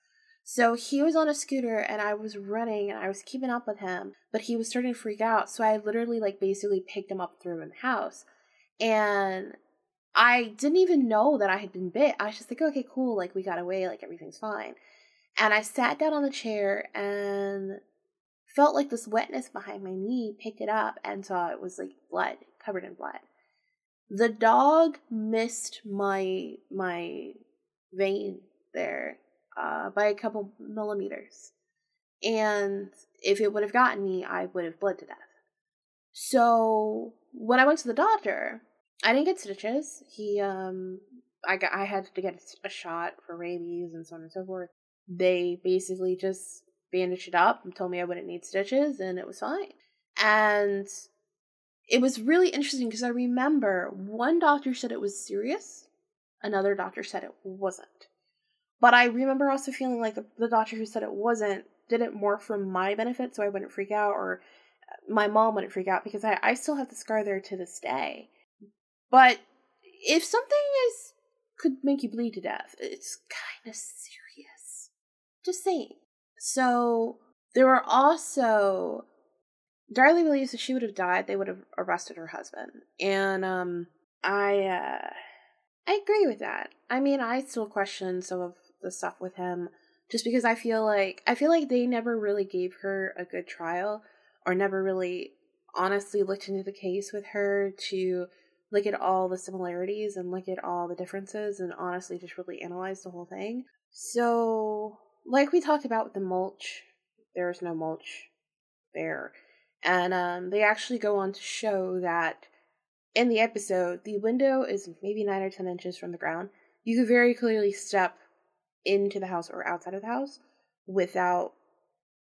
S2: So he was on a scooter and I was running and I was keeping up with him, but he was starting to freak out. So I literally like basically picked him up, threw him in the house. And I didn't even know that I had been bit. I was just like, okay, cool, like we got away, like everything's fine. And I sat down on the chair and felt like this wetness behind my knee, picked it up and saw it was like blood, covered in blood the dog missed my my vein there uh, by a couple millimeters, and if it would have gotten me, I would have bled to death. So when I went to the doctor, I didn't get stitches. He um, I got I had to get a shot for rabies and so on and so forth. They basically just bandaged it up and told me I wouldn't need stitches, and it was fine. And it was really interesting because I remember one doctor said it was serious, another doctor said it wasn't. But I remember also feeling like the, doctor who said it wasn't did it more for my benefit so I wouldn't freak out or my mom wouldn't freak out because I, I still have the scar there to this day. But if something is could make you bleed to death, it's kind of serious. Just saying. So there were also Darlie believes if she would have died, they would have arrested her husband. And um I uh I agree with that. I mean, I still question some of the stuff with him just because I feel like I feel like they never really gave her a good trial or never really honestly looked into the case with her to look at all the similarities and look at all the differences and honestly just really analyze the whole thing. So, like we talked about with the mulch, there's no mulch there. And um, they actually go on to show that in the episode, the window is maybe nine or ten inches from the ground. You could very clearly step into the house or outside of the house without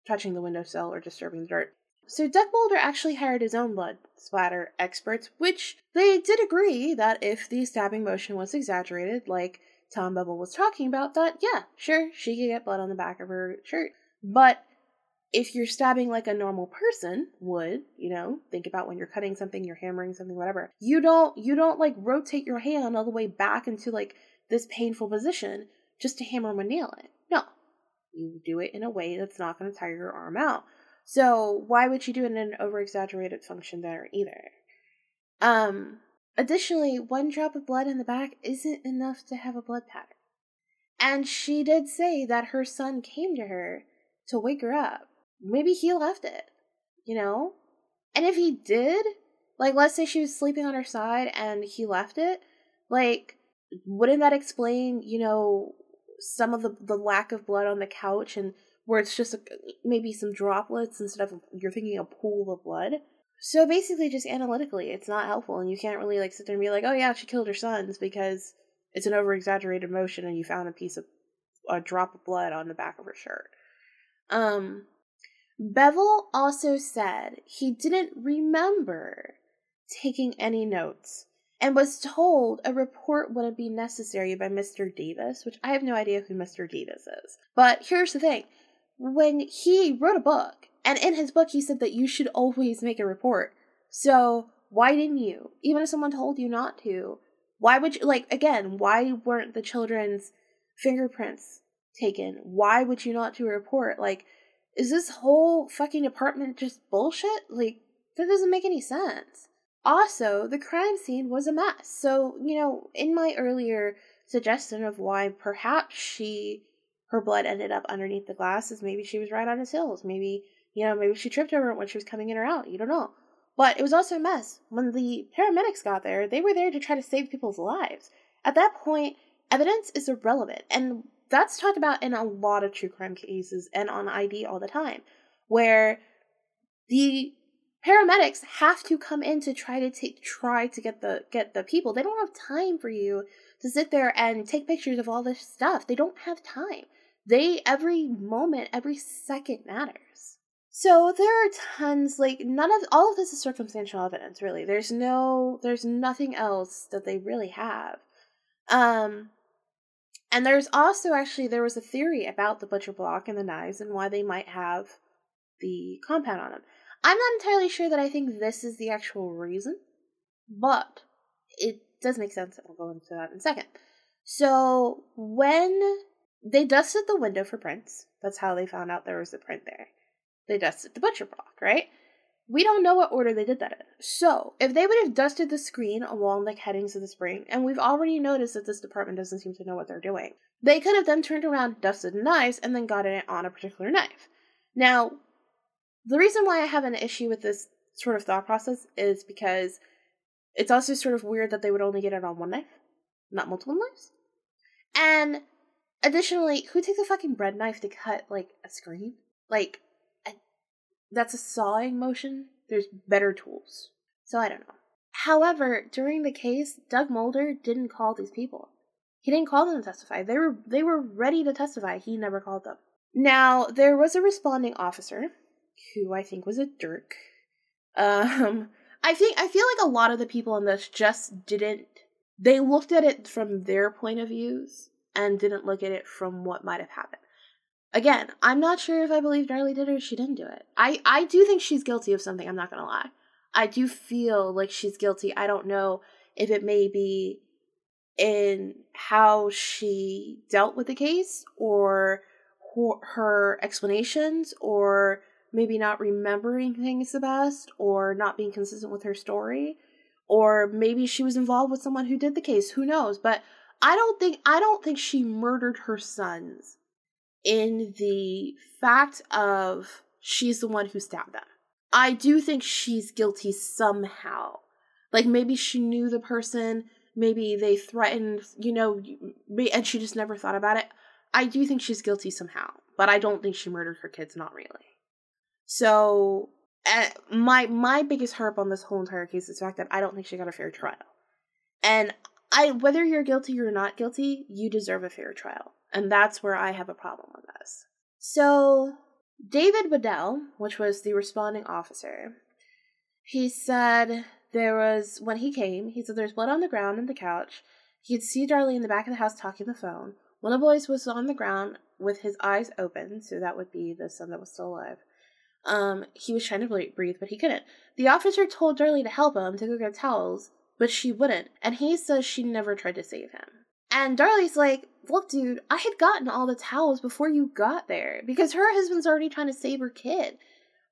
S2: touching the windowsill or disturbing the dirt. So Doug Mulder actually hired his own blood splatter experts, which they did agree that if the stabbing motion was exaggerated, like Tom Bevel was talking about, that yeah, sure, she could get blood on the back of her shirt. But if you're stabbing like a normal person would, you know, think about when you're cutting something, you're hammering something, whatever. You don't you don't like rotate your hand all the way back into like this painful position just to hammer and nail it. No. You do it in a way that's not going to tire your arm out. So why would you do it in an over exaggerated function there either? Um additionally, one drop of blood in the back isn't enough to have a blood pattern. And she did say that her son came to her to wake her up maybe he left it, you know? And if he did, Like, let's say she was sleeping on her side and he left it. Like, wouldn't that explain, you know, some of the the lack of blood on the couch and where it's just maybe some droplets instead of you're thinking a pool of blood? So basically, just analytically, it's not helpful, and you can't really like sit there and be like, "Oh yeah, she killed her sons," because it's an over exaggerated motion, and you found a piece of a drop of blood on the back of her shirt. Um, Bevel also said he didn't remember taking any notes and was told a report wouldn't be necessary by Mr. Davis, which I have no idea who Mr. Davis is. But here's the thing when he wrote a book, and in his book he said that you should always make a report. So why didn't you? Even if someone told you not to, why would you, like, again, why weren't the children's fingerprints taken? Why would you not do a report? Like, is this whole fucking department just bullshit? Like, that doesn't make any sense. Also, the crime scene was a mess. So, you know, in my earlier suggestion of why perhaps she her blood ended up underneath the glass is maybe she was right on his heels. Maybe, you know, maybe she tripped over it when she was coming in or out. You don't know. But it was also a mess. When the paramedics got there, they were there to try to save people's lives. At that point, evidence is irrelevant. And that's talked about in a lot of true crime cases and on ID all the time, where the paramedics have to come in to try to take try to get the get the people. They don't have time for you to sit there and take pictures of all this stuff. They don't have time. They every moment, every second matters. So there are tons like none of all of this is circumstantial evidence really. There's no there's nothing else that they really have. Um and there's also actually there was a theory about the butcher block and the knives and why they might have the compound on them. I'm not entirely sure that I think this is the actual reason, but it does make sense. I'll go into that in a second. So when they dusted the window for prints, that's how they found out there was a print there. They dusted the butcher block, right? We don't know what order they did that in. So, if they would have dusted the screen along the headings of the spring, and we've already noticed that this department doesn't seem to know what they're doing, they could have then turned around, dusted knives, and then gotten it on a particular knife. Now, the reason why I have an issue with this sort of thought process is because it's also sort of weird that they would only get it on one knife, not multiple knives. And additionally, who takes a fucking bread knife to cut like a screen? Like, that's a sawing motion. There's better tools. So I don't know. However, during the case, Doug Mulder didn't call these people. He didn't call them to testify. They were they were ready to testify. He never called them. Now, there was a responding officer who I think was a dirk. Um, I think I feel like a lot of the people in this just didn't. They looked at it from their point of views and didn't look at it from what might have happened. Again, I'm not sure if I believe Darlie did or she didn't do it. I I do think she's guilty of something. I'm not gonna lie. I do feel like she's guilty. I don't know if it may be in how she dealt with the case or her explanations or maybe not remembering things the best or not being consistent with her story. Or maybe she was involved with someone who did the case. Who knows? But i don't think i don't think she murdered her sons in the fact of she's the one who stabbed them. I do think she's guilty somehow. Like maybe she knew the person. Maybe they threatened you know and she just never thought about it. I do think she's guilty somehow. But i don't think she murdered her kids. Not really so uh, my my biggest harp on this whole entire case is the fact that I don't think she got a fair trial. And I whether you're guilty or not guilty, you deserve a fair trial. And that's where I have a problem with this. So David Waddell, which was the responding officer, he said there was when he came, he said there's blood on the ground and the couch. He could see Darlene in the back of the house talking on the phone. One of the boys was on the ground with his eyes open, so that would be the son that was still alive. Um, he was trying to breathe, but he couldn't. The officer told Darlie to help him to go get towels, but she wouldn't, and he says she never tried to save him. And Darlie's like, Look, dude, I had gotten all the towels before you got there because her husband's already trying to save her kid.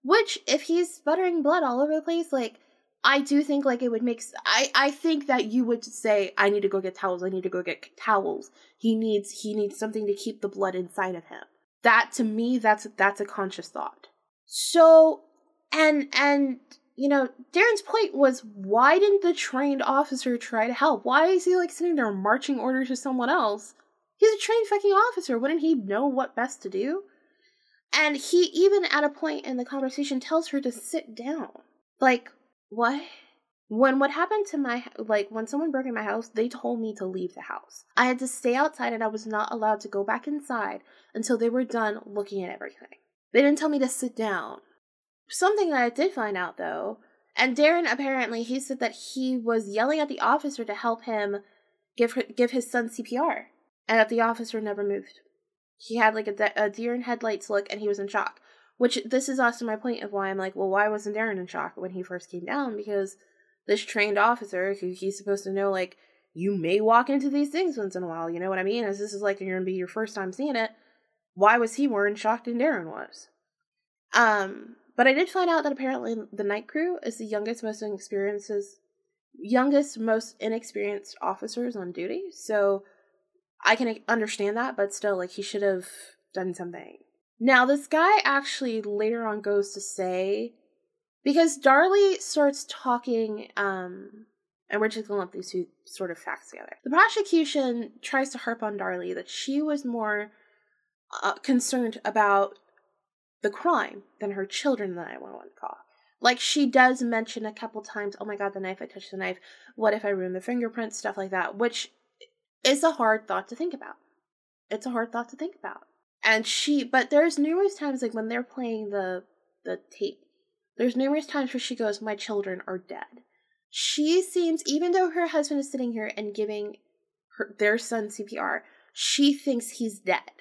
S2: Which, if he's sputtering blood all over the place, like, I do think like it would make I I think that you would say I need to go get towels. I need to go get towels. He needs he needs something to keep the blood inside of him. That to me that's that's a conscious thought. So and and you know, Darin's point was why didn't the trained officer try to help? Why is he like sitting there marching orders to someone else? He's a trained fucking officer. Wouldn't he know what best to do? And he even at a point in the conversation tells her to sit down. Like, what? When what happened to my like when someone broke in my house, they told me to leave the house. I had to stay outside and I was not allowed to go back inside until they were done looking at everything. They didn't tell me to sit down. Something that I did find out though, and Darin apparently he said that he was yelling at the officer to help him give give his son CPR, and that the officer never moved. He had like a, de- a deer in headlights look, and he was in shock. Which this is also my point of why I'm like, well, why wasn't Darin in shock when he first came down? Because this trained officer, who he's supposed to know, like you may walk into these things once in a while. You know what I mean? As this is like you're gonna be your first time seeing it. Why was he more in shock than Darin was? Um, but I did find out that apparently the night crew is the youngest, most experiences, youngest, most inexperienced officers on duty. So I can understand that, but still, like he should have done something. Now, this guy actually later on goes to say, because Darlie starts talking, um, and we're just gonna lump these two sort of facts together. The prosecution tries to harp on Darlie that she was more uh, concerned about the crime than her children that I want to call. Like she does mention a couple times, oh my god, the knife, I touched the knife. What if I ruin the fingerprints, stuff like that, which is a hard thought to think about. It's a hard thought to think about. And she but there's numerous times like when they're playing the the tape, there's numerous times where she goes, My children are dead. She seems even though her husband is sitting here and giving her their son CPR, she thinks he's dead.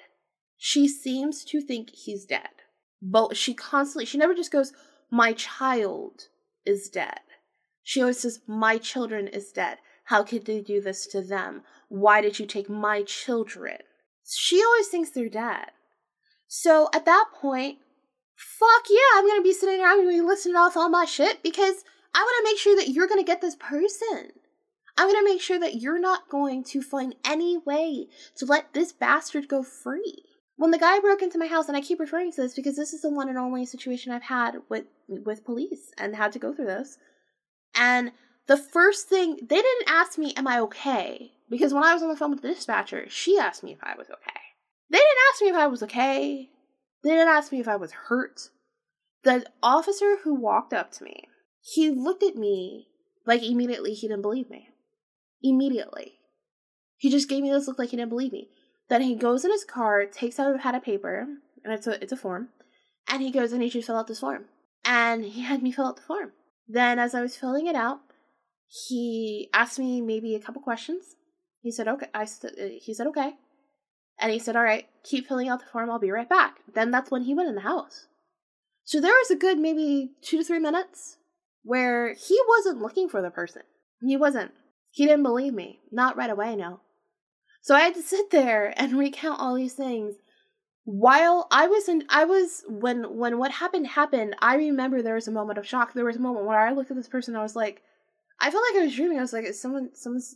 S2: She seems to think he's dead. But she constantly she never just goes my child is dead. She always says my children is dead. How could they do this to them? Why did you take my children? She always thinks they're dead. So at that point fuck yeah i'm gonna be sitting around and be listening off all my shit because i want to make sure that you're gonna get this person. I'm gonna make sure that you're not going to find any way to let this bastard go free when the guy broke into my house and i keep referring to this because this is the one and only situation i've had with with police and had to go through this. And the first thing they didn't ask me am i okay? Because when i was on the phone with the dispatcher she asked me if i was okay. They didn't ask me if i was okay. They didn't ask me if i was hurt. The officer who walked up to me he looked at me like immediately he didn't believe me. Immediately. He just gave me this look like he didn't believe me then he goes in his car, takes out a pad of paper, and it's a it's a form, and he goes, and you to fill out this form." And he had me fill out the form. Then, as I was filling it out, he asked me maybe a couple questions. He said, "Okay." I st- uh, he said, "Okay," and he said, "All right, keep filling out the form. I'll be right back." Then that's when he went in the house. So there was a good maybe two to three minutes where he wasn't looking for the person. He wasn't. He didn't believe me. Not right away, no. So I had to sit there and recount all these things while I was in I was when when what happened happened, I remember there was a moment of shock. There was a moment where I looked at this person I was like I felt like I was dreaming. I was like, is someone someone's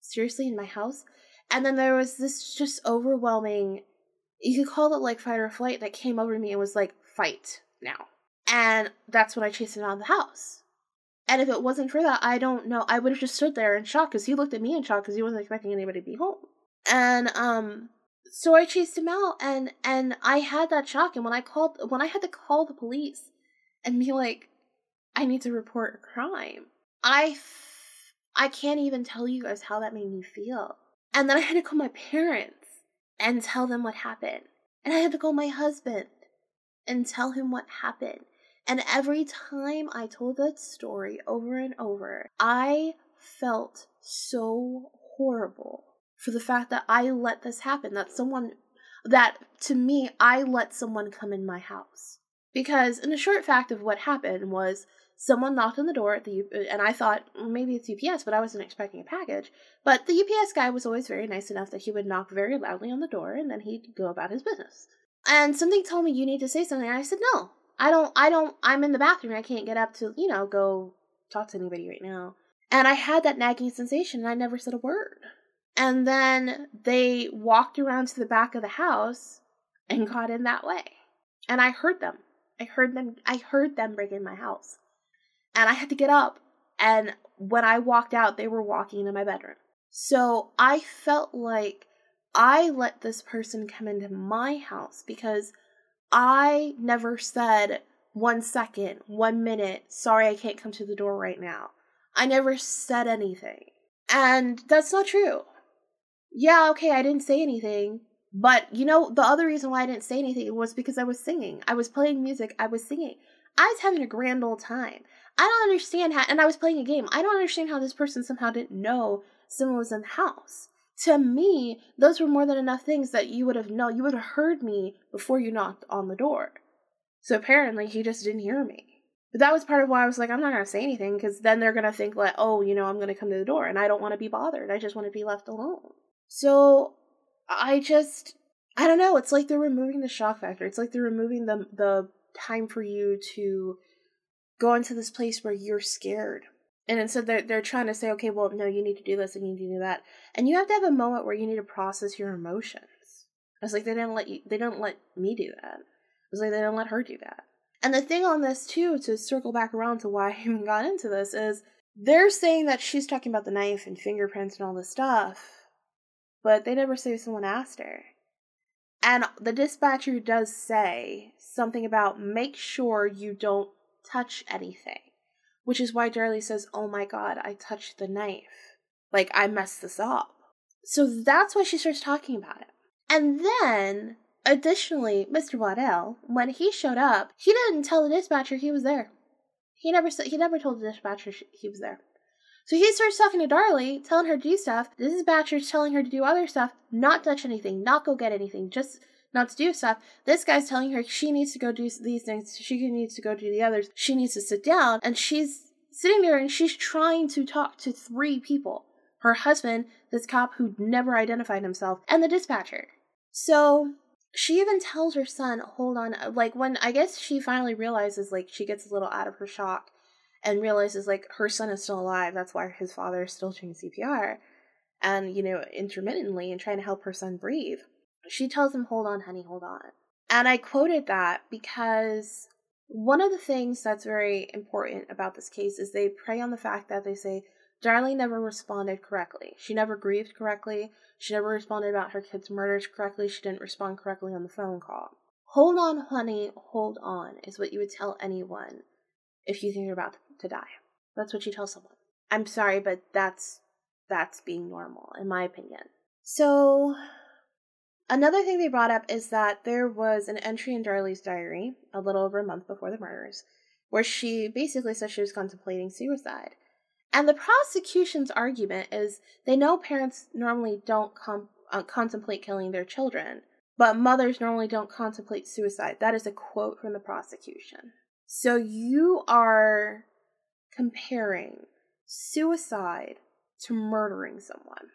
S2: seriously in my house? And then there was this just overwhelming you could call it like fight or flight that came over me and was like, fight now. And that's when I chased him out of the house. And if it wasn't for that, I don't know. I would have just stood there in shock because he looked at me in shock because he wasn't expecting anybody to be home. And um, so I chased him out, and and I had that shock. And when I called, when I had to call the police and be like, I need to report a crime, I I can't even tell you guys how that made me feel. And then I had to call my parents and tell them what happened. And I had to call my husband and tell him what happened. And every time I told that story over and over, I felt so horrible for the fact that I let this happen, that someone, that to me, I let someone come in my house. Because, in a short fact of what happened was someone knocked on the door at the and I thought mm, maybe it's UPS, but I wasn't expecting a package. But the UPS guy was always very nice enough that he would knock very loudly on the door and then he'd go about his business. And something told me you need to say something. And I said no. I don't, I don't, I'm in the bathroom. I can't get up to, you know, go talk to anybody right now. And I had that nagging sensation and I never said a word. And then they walked around to the back of the house and got in that way. And I heard them. I heard them, I heard them break in my house. and I had to get up. And when I walked out, they were walking into my bedroom. So I felt like I let this person come into my house because I never said one second, one minute, sorry, I can't come to the door right now. I never said anything. And that's not true. Yeah, okay, I didn't say anything. But you know, the other reason why I didn't say anything was because I was singing. I was playing music, I was singing. I was having a grand old time. I don't understand how, and I was playing a game. I don't understand how this person somehow didn't know someone was in the house. To me, those were more than enough things that you would have known. You would have heard me before you knocked on the door. So apparently, he just didn't hear me. But that was part of why I was like, I'm not going to say anything because then they're going to think, like, oh, you know, I'm going to come to the door and I don't want to be bothered. I just want to be left alone. So I just, I don't know. It's like they're removing the shock factor. It's like they're removing the, the time for you to go into this place where you're scared. And instead they're they're trying to say, okay, well, no, you need to do this and you need to do that. And you have to have a moment where you need to process your emotions. It's like they didn't let you they didn't let me do that. It's like they didn't let her do that. And the thing on this too, to circle back around to why I even got into this, is they're saying that she's talking about the knife and fingerprints and all this stuff, but they never say someone asked her. And the dispatcher does say something about make sure you don't touch anything. Which is why Darlie says, Oh my god, I touched the knife. Like, I messed this up. So that's why she starts talking about it. And then, additionally, Mr. Waddell, when he showed up, he didn't tell the dispatcher he was there. He never he never told the dispatcher he was there. So he starts talking to Darlie, telling her to do stuff. The dispatcher's telling her to do other stuff, not touch anything, not go get anything, just not to do stuff. This guy's telling her she needs to go do these things, she needs to go do the others, she needs to sit down, and she's sitting there and she's trying to talk to three people her husband, this cop who never identified himself, and the dispatcher. So she even tells her son, hold on, uh, like when I guess she finally realizes, like, she gets a little out of her shock and realizes, like, her son is still alive. That's why his father is still doing CPR and, you know, intermittently and trying to help her son breathe. She tells him, Hold on, honey, hold on. And I quoted that because one of the things that's very important about this case is they prey on the fact that they say Darlene never responded correctly. She never grieved correctly. She never responded about her kids' murders correctly. She didn't respond correctly on the phone call. Hold on, honey, hold on, is what you would tell anyone if you think you're about to die. That's what you tell someone. I'm sorry, but that's that's being normal, in my opinion. So Another thing they brought up is that there was an entry in Darlie's diary a little over a month before the murders where she basically said she was contemplating suicide. And the prosecution's argument is they know parents normally don't com- uh, contemplate killing their children, but mothers normally don't contemplate suicide. That is a quote from the prosecution. So you are comparing suicide to murdering someone.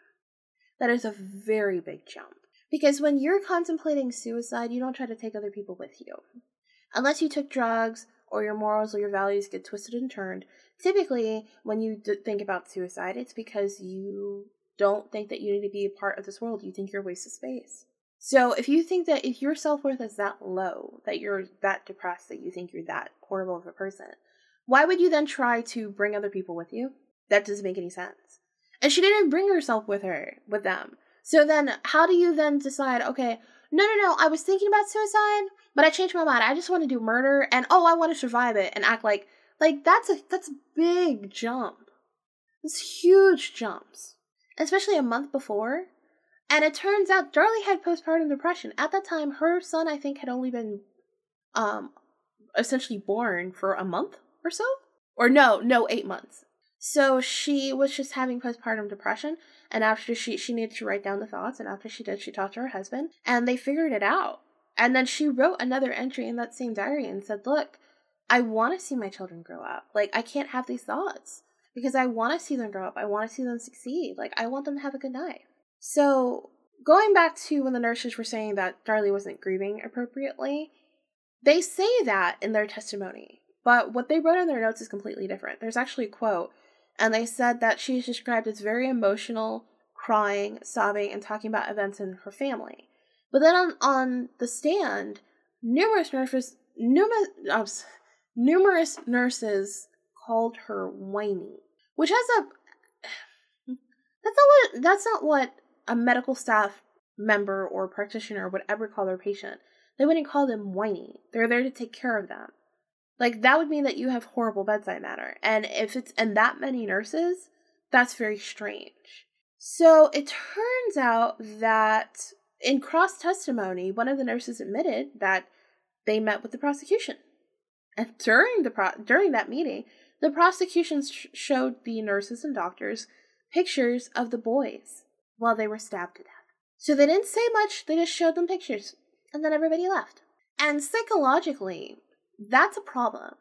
S2: That is a very big jump. Because when you're contemplating suicide, you don't try to take other people with you. Unless you took drugs or your morals or your values get twisted and turned. Typically, when you d- think about suicide, it's because you don't think that you need to be a part of this world. You think you're a waste of space. So if you think that if your self worth is that low, that you're that depressed, that you think you're that horrible of a person, why would you then try to bring other people with you? That doesn't make any sense. And she didn't bring herself with her, with them. So then, how do you then decide, okay, no, no, no, I was thinking about suicide, but I changed my mind. I just want to do murder, and oh, I want to survive it and act like, like that's a that's a big jump. It's huge jumps, especially a month before. And it turns out Darlie had postpartum depression. At that time, her son, I think, had only been, um, essentially born for a month or so, or no, no, eight months. So she was just having postpartum depression, and after she she needed to write down the thoughts, and after she did, she talked to her husband, and they figured it out. And then she wrote another entry in that same diary and said, "Look, I want to see my children grow up. Like I can't have these thoughts because I want to see them grow up. I want to see them succeed. Like I want them to have a good night." So going back to when the nurses were saying that Darlie wasn't grieving appropriately, they say that in their testimony, but what they wrote in their notes is completely different. There's actually a quote and they said that she's described as very emotional, crying, sobbing, and talking about events in her family. But then on, on the stand, numerous nurses, numerous, numerous nurses called her whiny, which has a that's not what that's not what a medical staff member or practitioner would ever call their patient. They wouldn't call them whiny. They're there to take care of them. Like that would mean that you have horrible bedside manner. And if it's and that many nurses, that's very strange. So it turns out that in cross testimony, one of the nurses admitted that they met with the prosecution. And during the pro- during that meeting, the prosecution sh- showed the nurses and doctors pictures of the boys while they were stabbed to death. So they didn't say much, they just showed them pictures, and then everybody left. And psychologically, that's a problem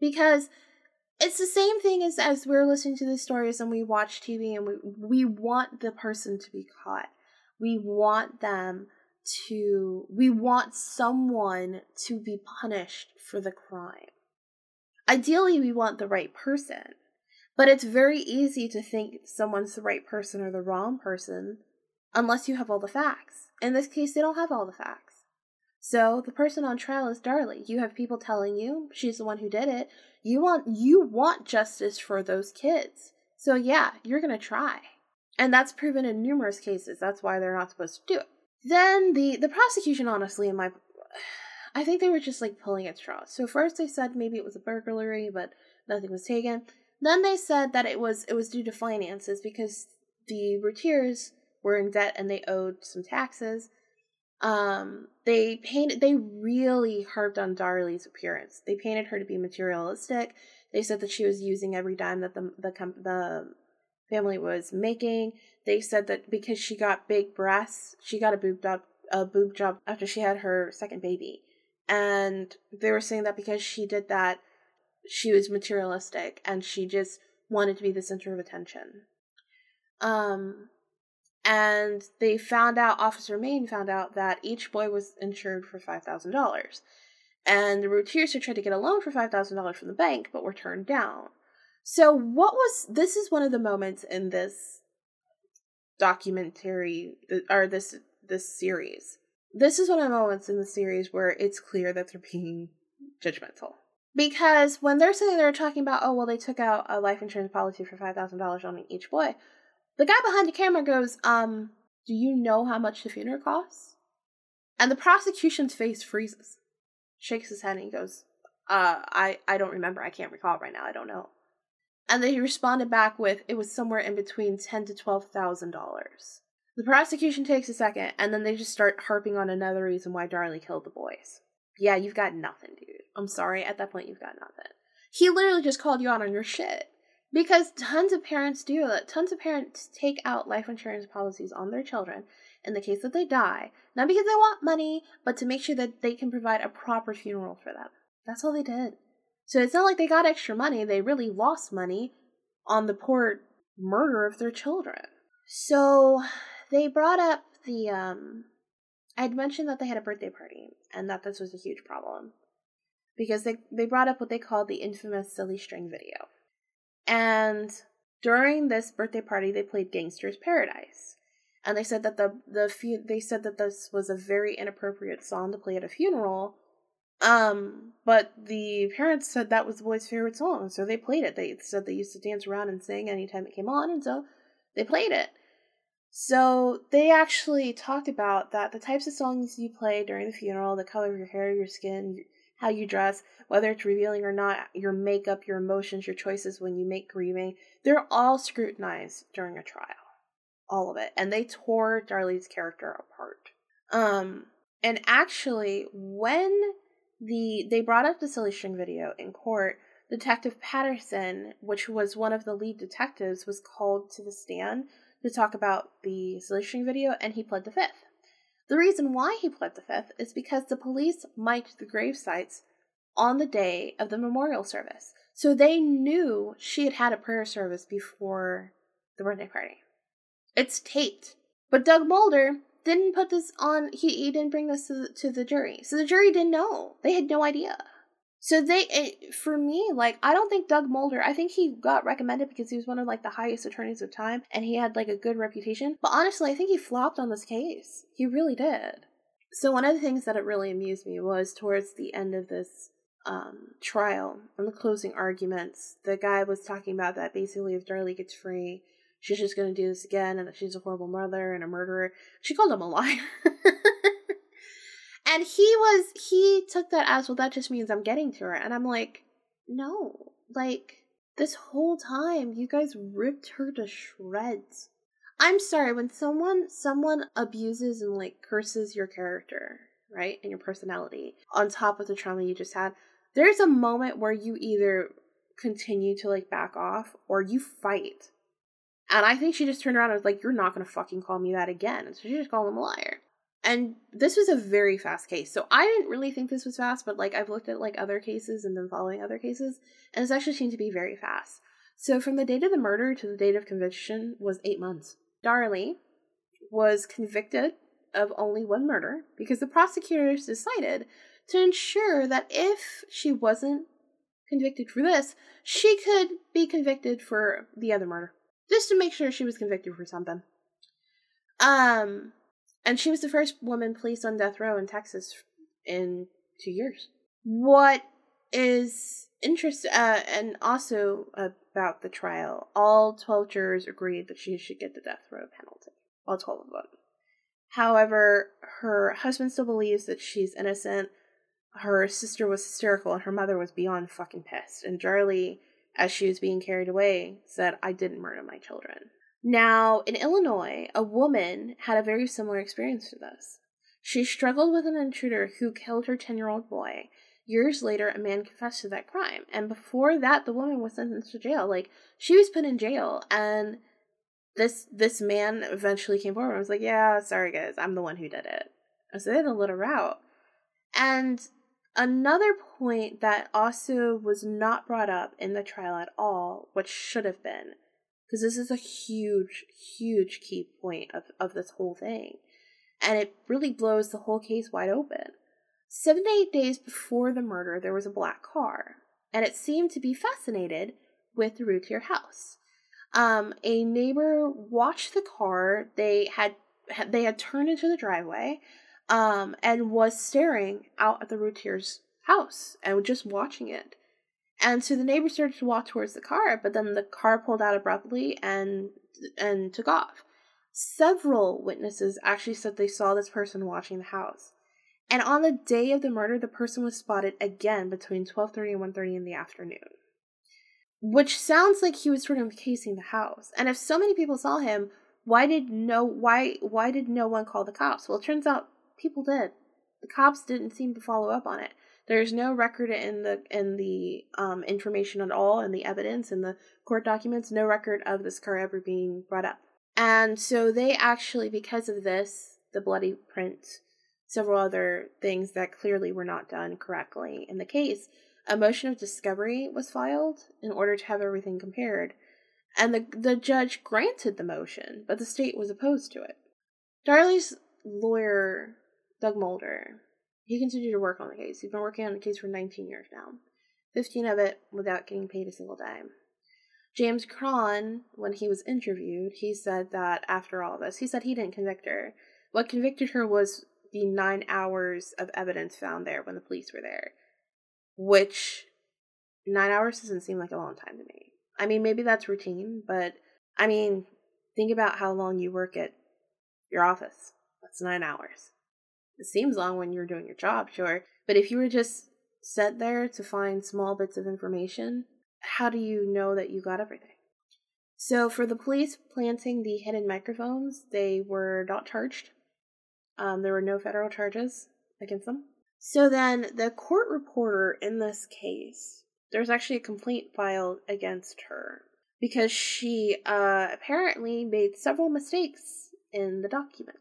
S2: because it's the same thing as as we're listening to the stories and we watch TV and we we want the person to be caught. We want them to we want someone to be punished for the crime. Ideally, we want the right person. But it's very easy to think someone's the right person or the wrong person unless you have all the facts. In this case, they don't have all the facts. So the person on trial is Darlie. You have people telling you she's the one who did it. You want you want justice for those kids. So yeah, you're gonna try. And that's proven in numerous cases. That's why they're not supposed to do it. Then the the prosecution honestly in my I think they were just like pulling at straws. So first they said maybe it was a burglary, but nothing was taken. Then they said that it was it was due to finances because the Routiers were in debt and they owed some taxes. Um, they painted they really harped on Darlie's appearance. They painted her to be materialistic. They said that she was using every dime that the the the family was making. They said that because she got big breasts, she got a boob job a boob job after she had her second baby. And they were saying that because she did that, she was materialistic and she just wanted to be the center of attention. Um, and they found out, Officer Main found out that each boy was insured for $5,000. And the Routiers had tried to get a loan for $5,000 from the bank, but were turned down. So, what was this? Is one of the moments in this documentary uh, or this this series. This is one of the moments in the series where it's clear that they're being judgmental. Because when they're sitting there talking about, oh, well, they took out a life insurance policy for $5,000 on each boy, the guy behind the camera goes, um, do you know how much the funeral costs? And the prosecution's face freezes, shakes his head, and he goes, uh, I, I don't remember. I can't recall right now. I don't know. And then he responded back with, it was somewhere in between ten to twelve thousand dollars. The prosecution takes a second, and then they just start harping on another reason why Darlie killed the boys. Yeah, you've got nothing, dude. I'm sorry, at that point, you've got nothing. He literally just called you out on your shit. Because tons of parents do that. Tons of parents take out life insurance policies on their children in the case that they die, not because they want money, but to make sure that they can provide a proper funeral for them. That's all they did. So it's not like they got extra money, they really lost money on the poor murder of their children. So they brought up the um I'd mentioned that they had a birthday party and that this was a huge problem because they they brought up what they called the infamous silly string video. And during this birthday party, they played Gangsta's Paradise. And they said that the the fu- they said that this was a very inappropriate song to play at a funeral. Um, but the parents said that was the boy's favorite song, so they played it. They said they used to dance around and sing anytime it came on, and so they played it. So they actually talked about that the types of songs you play during the funeral, the color of your hair, your skin, how you dress, whether it's revealing or not, your makeup, your emotions, your choices when you make grieving, they're all scrutinized during a trial. All of it. And they tore Darlie's character apart. Um, and actually, when the they brought up the silly string video in court, Detective Patterson, which was one of the lead detectives, was called to the stand to talk about the silly string video, and he pled the fifth. The reason why he pled the fifth is because the police mic'd the grave sites on the day of the memorial service. So they knew she had had a prayer service before the birthday party. It's taped. But Doug Mulder didn't put this on, he, he didn't bring this to the, to the jury. So the jury didn't know. They had no idea. So they, it, for me, like I don't think Doug Mulder. I think he got recommended because he was one of like the highest attorneys of time, and he had like a good reputation. But honestly, I think he flopped on this case. He really did. So one of the things that it really amused me was towards the end of this um, trial and the closing arguments, the guy was talking about that basically if Darlie gets free, she's just going to do this again and that she's a horrible mother and a murderer. She called him a liar. and he was, he took that as, well, that just means I'm getting to her. And I'm like, no, like, this whole time you guys ripped her to shreds. I'm sorry, when someone someone abuses and like curses your character, right? And your personality on top of the trauma you just had, there's a moment where you either continue to like back off or you fight. And I think she just turned around and was like, You're not gonna fucking call me that again. And so she just called him a liar. And this was a very fast case. So I didn't really think this was fast, but like I've looked at like other cases and been following other cases, and it's actually seemed to be very fast. So from the date of the murder to the date of conviction was eight months. Darlie was convicted of only one murder because the prosecutors decided to ensure that if she wasn't convicted for this, she could be convicted for the other murder. Just to make sure she was convicted for something. Um, and she was the first woman placed on death row in Texas in two years. What is interesting, uh, and also about the trial, all 12 jurors agreed that she should get the death row penalty. All 12 of them. However, her husband still believes that she's innocent. Her sister was hysterical and her mother was beyond fucking pissed. And Darlie, as she was being carried away, said, I didn't murder my children. Now, in Illinois, a woman had a very similar experience to this. She struggled with an intruder who killed her 10 year old boy. Years later, a man confessed to that crime. And before that, the woman was sentenced to jail. Like, she was put in jail. And this this man eventually came forward and was like, Yeah, sorry guys, I'm the one who did it. And so they had to let her out. And another point that also was not brought up in the trial at all, which should have been, because this is a huge, huge key point of, of this whole thing. And it really blows the whole case wide open. Seven to eight days before the murder, there was a black car, and it seemed to be fascinated with the Routier house. Um, a neighbor watched the car. They had they had turned into the driveway, um, and was staring out at the Routier's house and just watching it. And so the neighbor started to walk towards the car, but then the car pulled out abruptly and and took off. Several witnesses actually said they saw this person watching the house. And on the day of the murder, the person was spotted again between 12:30 and 1:30 in the afternoon. Which sounds like he was sort of casing the house. And if so many people saw him, why did no why why did no one call the cops? Well, it turns out people did. The cops didn't seem to follow up on it. There's no record in the in the um, information at all, in the evidence, in the court documents, no record of this car ever being brought up. And so they actually, because of this, the bloody print, several other things that clearly were not done correctly in the case, a motion of discovery was filed in order to have everything compared. And the the judge granted the motion, but the state was opposed to it. Darlie's lawyer, Doug Mulder, he continued to work on the case. He's been working on the case for 19 years now, 15 of it without getting paid a single dime. James Cron, when he was interviewed, he said that after all this, he said he didn't convict her. What convicted her was the nine hours of evidence found there when the police were there, which nine hours doesn't seem like a long time to me. I mean, maybe that's routine, but I mean, think about how long you work at your office. That's nine hours. It seems long when you're doing your job, sure. But if you were just set there to find small bits of information, how do you know that you got everything? So, for the police planting the hidden microphones, they were not charged. Um, there were no federal charges against them. So, then the court reporter in this case, there's actually a complaint filed against her because she uh, apparently made several mistakes in the document.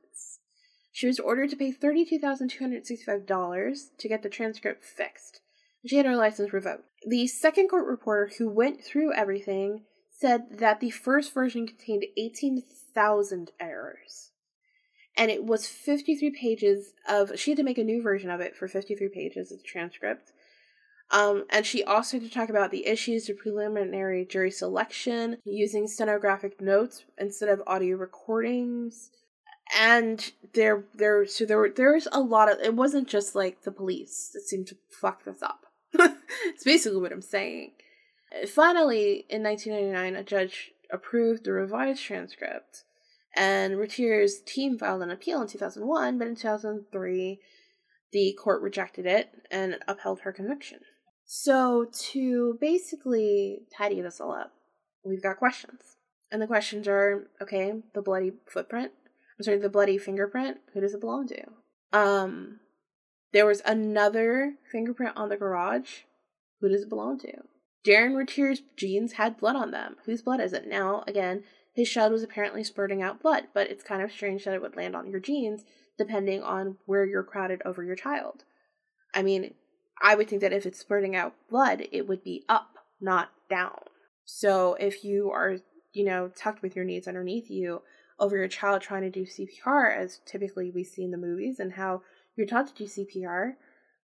S2: She was ordered to pay $32,265 to get the transcript fixed. She had her license revoked. The second court reporter who went through everything said that the first version contained 18,000 errors. And it was 53 pages of. She had to make a new version of it for 53 pages of transcript. Um, and she also had to talk about the issues of preliminary jury selection, using stenographic notes instead of audio recordings, and there there so there there's a lot of it wasn't just like the police that seemed to fuck this up it's basically what I'm saying. Finally, in 1999, a judge approved the revised transcript, and Routier's team filed an appeal in 2001, but in 2003, the court rejected it and upheld her conviction. So, to basically tidy this all up, we've got questions. And the questions are okay, the bloody footprint. I'm sorry, the bloody fingerprint. Who does it belong to? Um, there was another fingerprint on the garage. Who does it belong to? Darin Routier's jeans had blood on them. Whose blood is it? Now, again, his child was apparently spurting out blood, but it's kind of strange that it would land on your jeans depending on where you're crowded over your child. I mean, I would think that if it's spurting out blood, it would be up, not down. So if you are, you know, tucked with your knees underneath you over your child trying to do CPR, as typically we see in the movies, and how you're taught to do CPR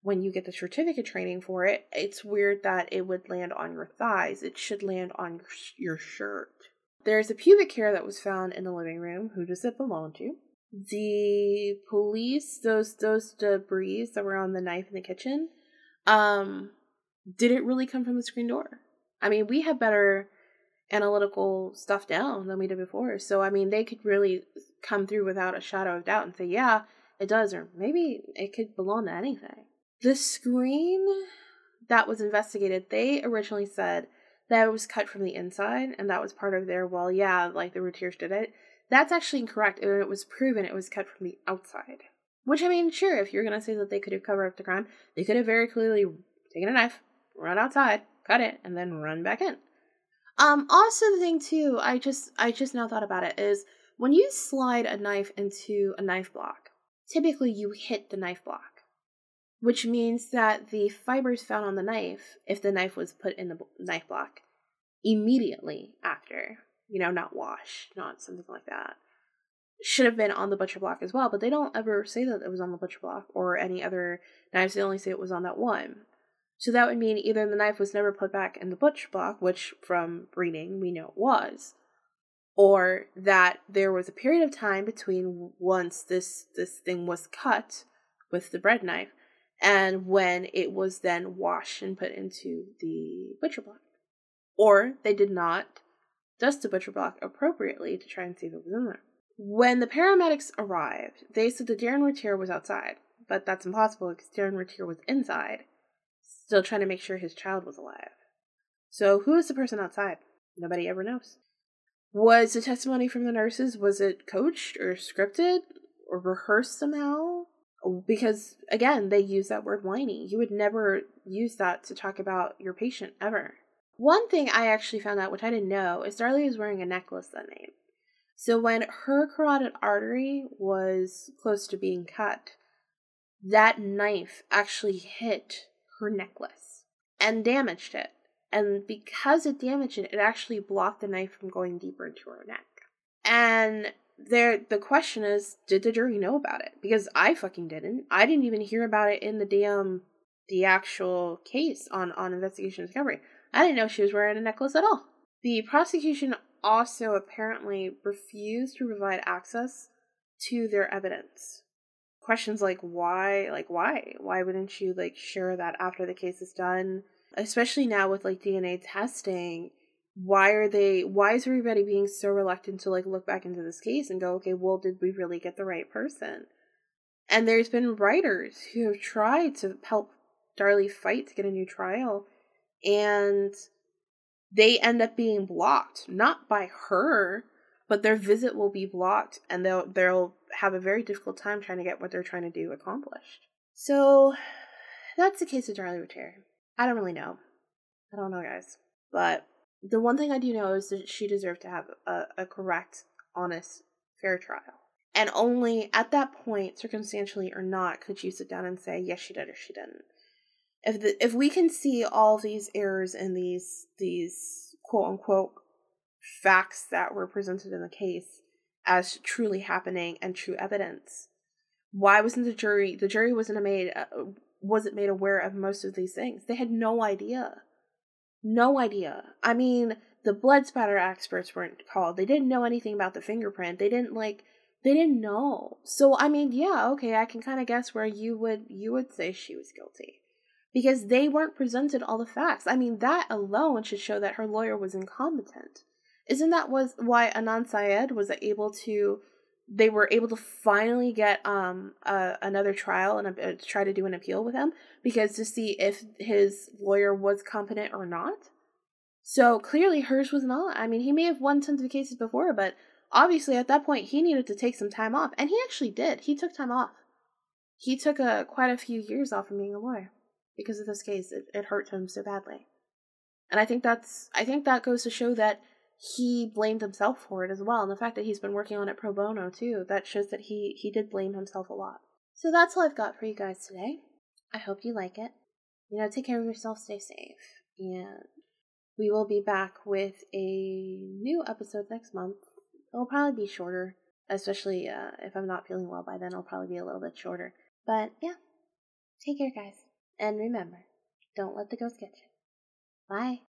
S2: when you get the certificate training for it, it's weird that it would land on your thighs. It should land on your shirt. There's a pubic hair that was found in the living room. Who does it belong to? The police, those those debris that were on the knife in the kitchen, um, didn't really come from the screen door. I mean, we have better analytical stuff down than we did before. So I mean, they could really come through without a shadow of doubt and say, yeah, it does, or maybe it could belong to anything. The screen that was investigated, they originally said that it was cut from the inside, and that was part of their, well, yeah, like the Routiers did it. That's actually incorrect. And it was proven it was cut from the outside. Which, I mean, sure, if you're to say that they could have covered up the crime, they could have very clearly taken a knife, run outside, cut it, and then run back in. Um, also the thing too, I just I just now thought about it is when you slide a knife into a knife block, typically you hit the knife block, which means that the fibers found on the knife, if the knife was put in the knife block, immediately after, you know, not washed, not something like that, should have been on the butcher block as well. But they don't ever say that it was on the butcher block or any other knives. They only say it was on that one. So that would mean either the knife was never put back in the butcher block, which from reading we know it was, or that there was a period of time between once this this thing was cut with the bread knife and when it was then washed and put into the butcher block. Or they did not dust the butcher block appropriately to try and see if it was in there. When the paramedics arrived, they said that Darin Routier was outside, but that's impossible because Darin Routier was inside, still trying to make sure his child was alive. So who is the person outside? Nobody ever knows. Was the testimony from the nurses was it coached or scripted or rehearsed somehow? Because again, they use that word whiny. You would never use that to talk about your patient ever. One thing I actually found out, which I didn't know, is Darlie was wearing a necklace that night. So when her carotid artery was close to being cut, that knife actually hit her necklace and damaged it. And because it damaged it, it actually blocked the knife from going deeper into her neck. And there the question is, did the jury know about it? Because I fucking didn't. I didn't even hear about it in the damn the actual case on, on investigation discovery. I didn't know she was wearing a necklace at all. The prosecution also apparently refused to provide access to their evidence. Questions like why, like why? Why wouldn't you like share that after the case is done? especially now with like DNA testing, why are they why is everybody being so reluctant to like look back into this case and go, okay, well, did we really get the right person? And there's been writers who have tried to help Darlie fight to get a new trial, and they end up being blocked, not by her, but their visit will be blocked and they'll they'll have a very difficult time trying to get what they're trying to do accomplished. So that's the case of Darlie Routier. I don't really know. I don't know, guys. But the one thing I do know is that she deserved to have a, a correct, honest, fair trial. And only at that point, circumstantially or not, could you sit down and say, yes, she did or she didn't. If the, if we can see all these errors in these these quote unquote facts that were presented in the case as truly happening and true evidence, why wasn't the jury the jury wasn't made uh, wasn't made aware of most of these things. They had no idea. No idea. I mean, the blood spatter experts weren't called. They didn't know anything about the fingerprint. They didn't like they didn't know. So I mean, yeah, okay, I can kind of guess where you would you would say she was guilty. because they weren't presented all the facts. I mean, that alone should show that her lawyer was incompetent. Isn't that was why Adnan Syed was able to they were able to finally get um another trial and uh, try to do an appeal with him because to see if his lawyer was competent or not. So clearly hers was not. I mean, he may have won tons of cases before, but obviously at that point he needed to take some time off, and he actually did. He took time off. He took a quite a few years off from being a lawyer because of this case. It, it hurt him so badly, and I think that's I think that goes to show that he blamed himself for it as well. And the fact that he's been working on it pro bono too, that shows that he he did blame himself a lot. So that's all I've got for you guys today. I hope you like it. You know, take care of yourself, stay safe, and we will be back with a new episode next month. It'll probably be shorter, especially uh, if I'm not feeling well by then. It'll probably be a little bit shorter. But yeah, take care, guys, and remember, don't let the ghost get you. Bye.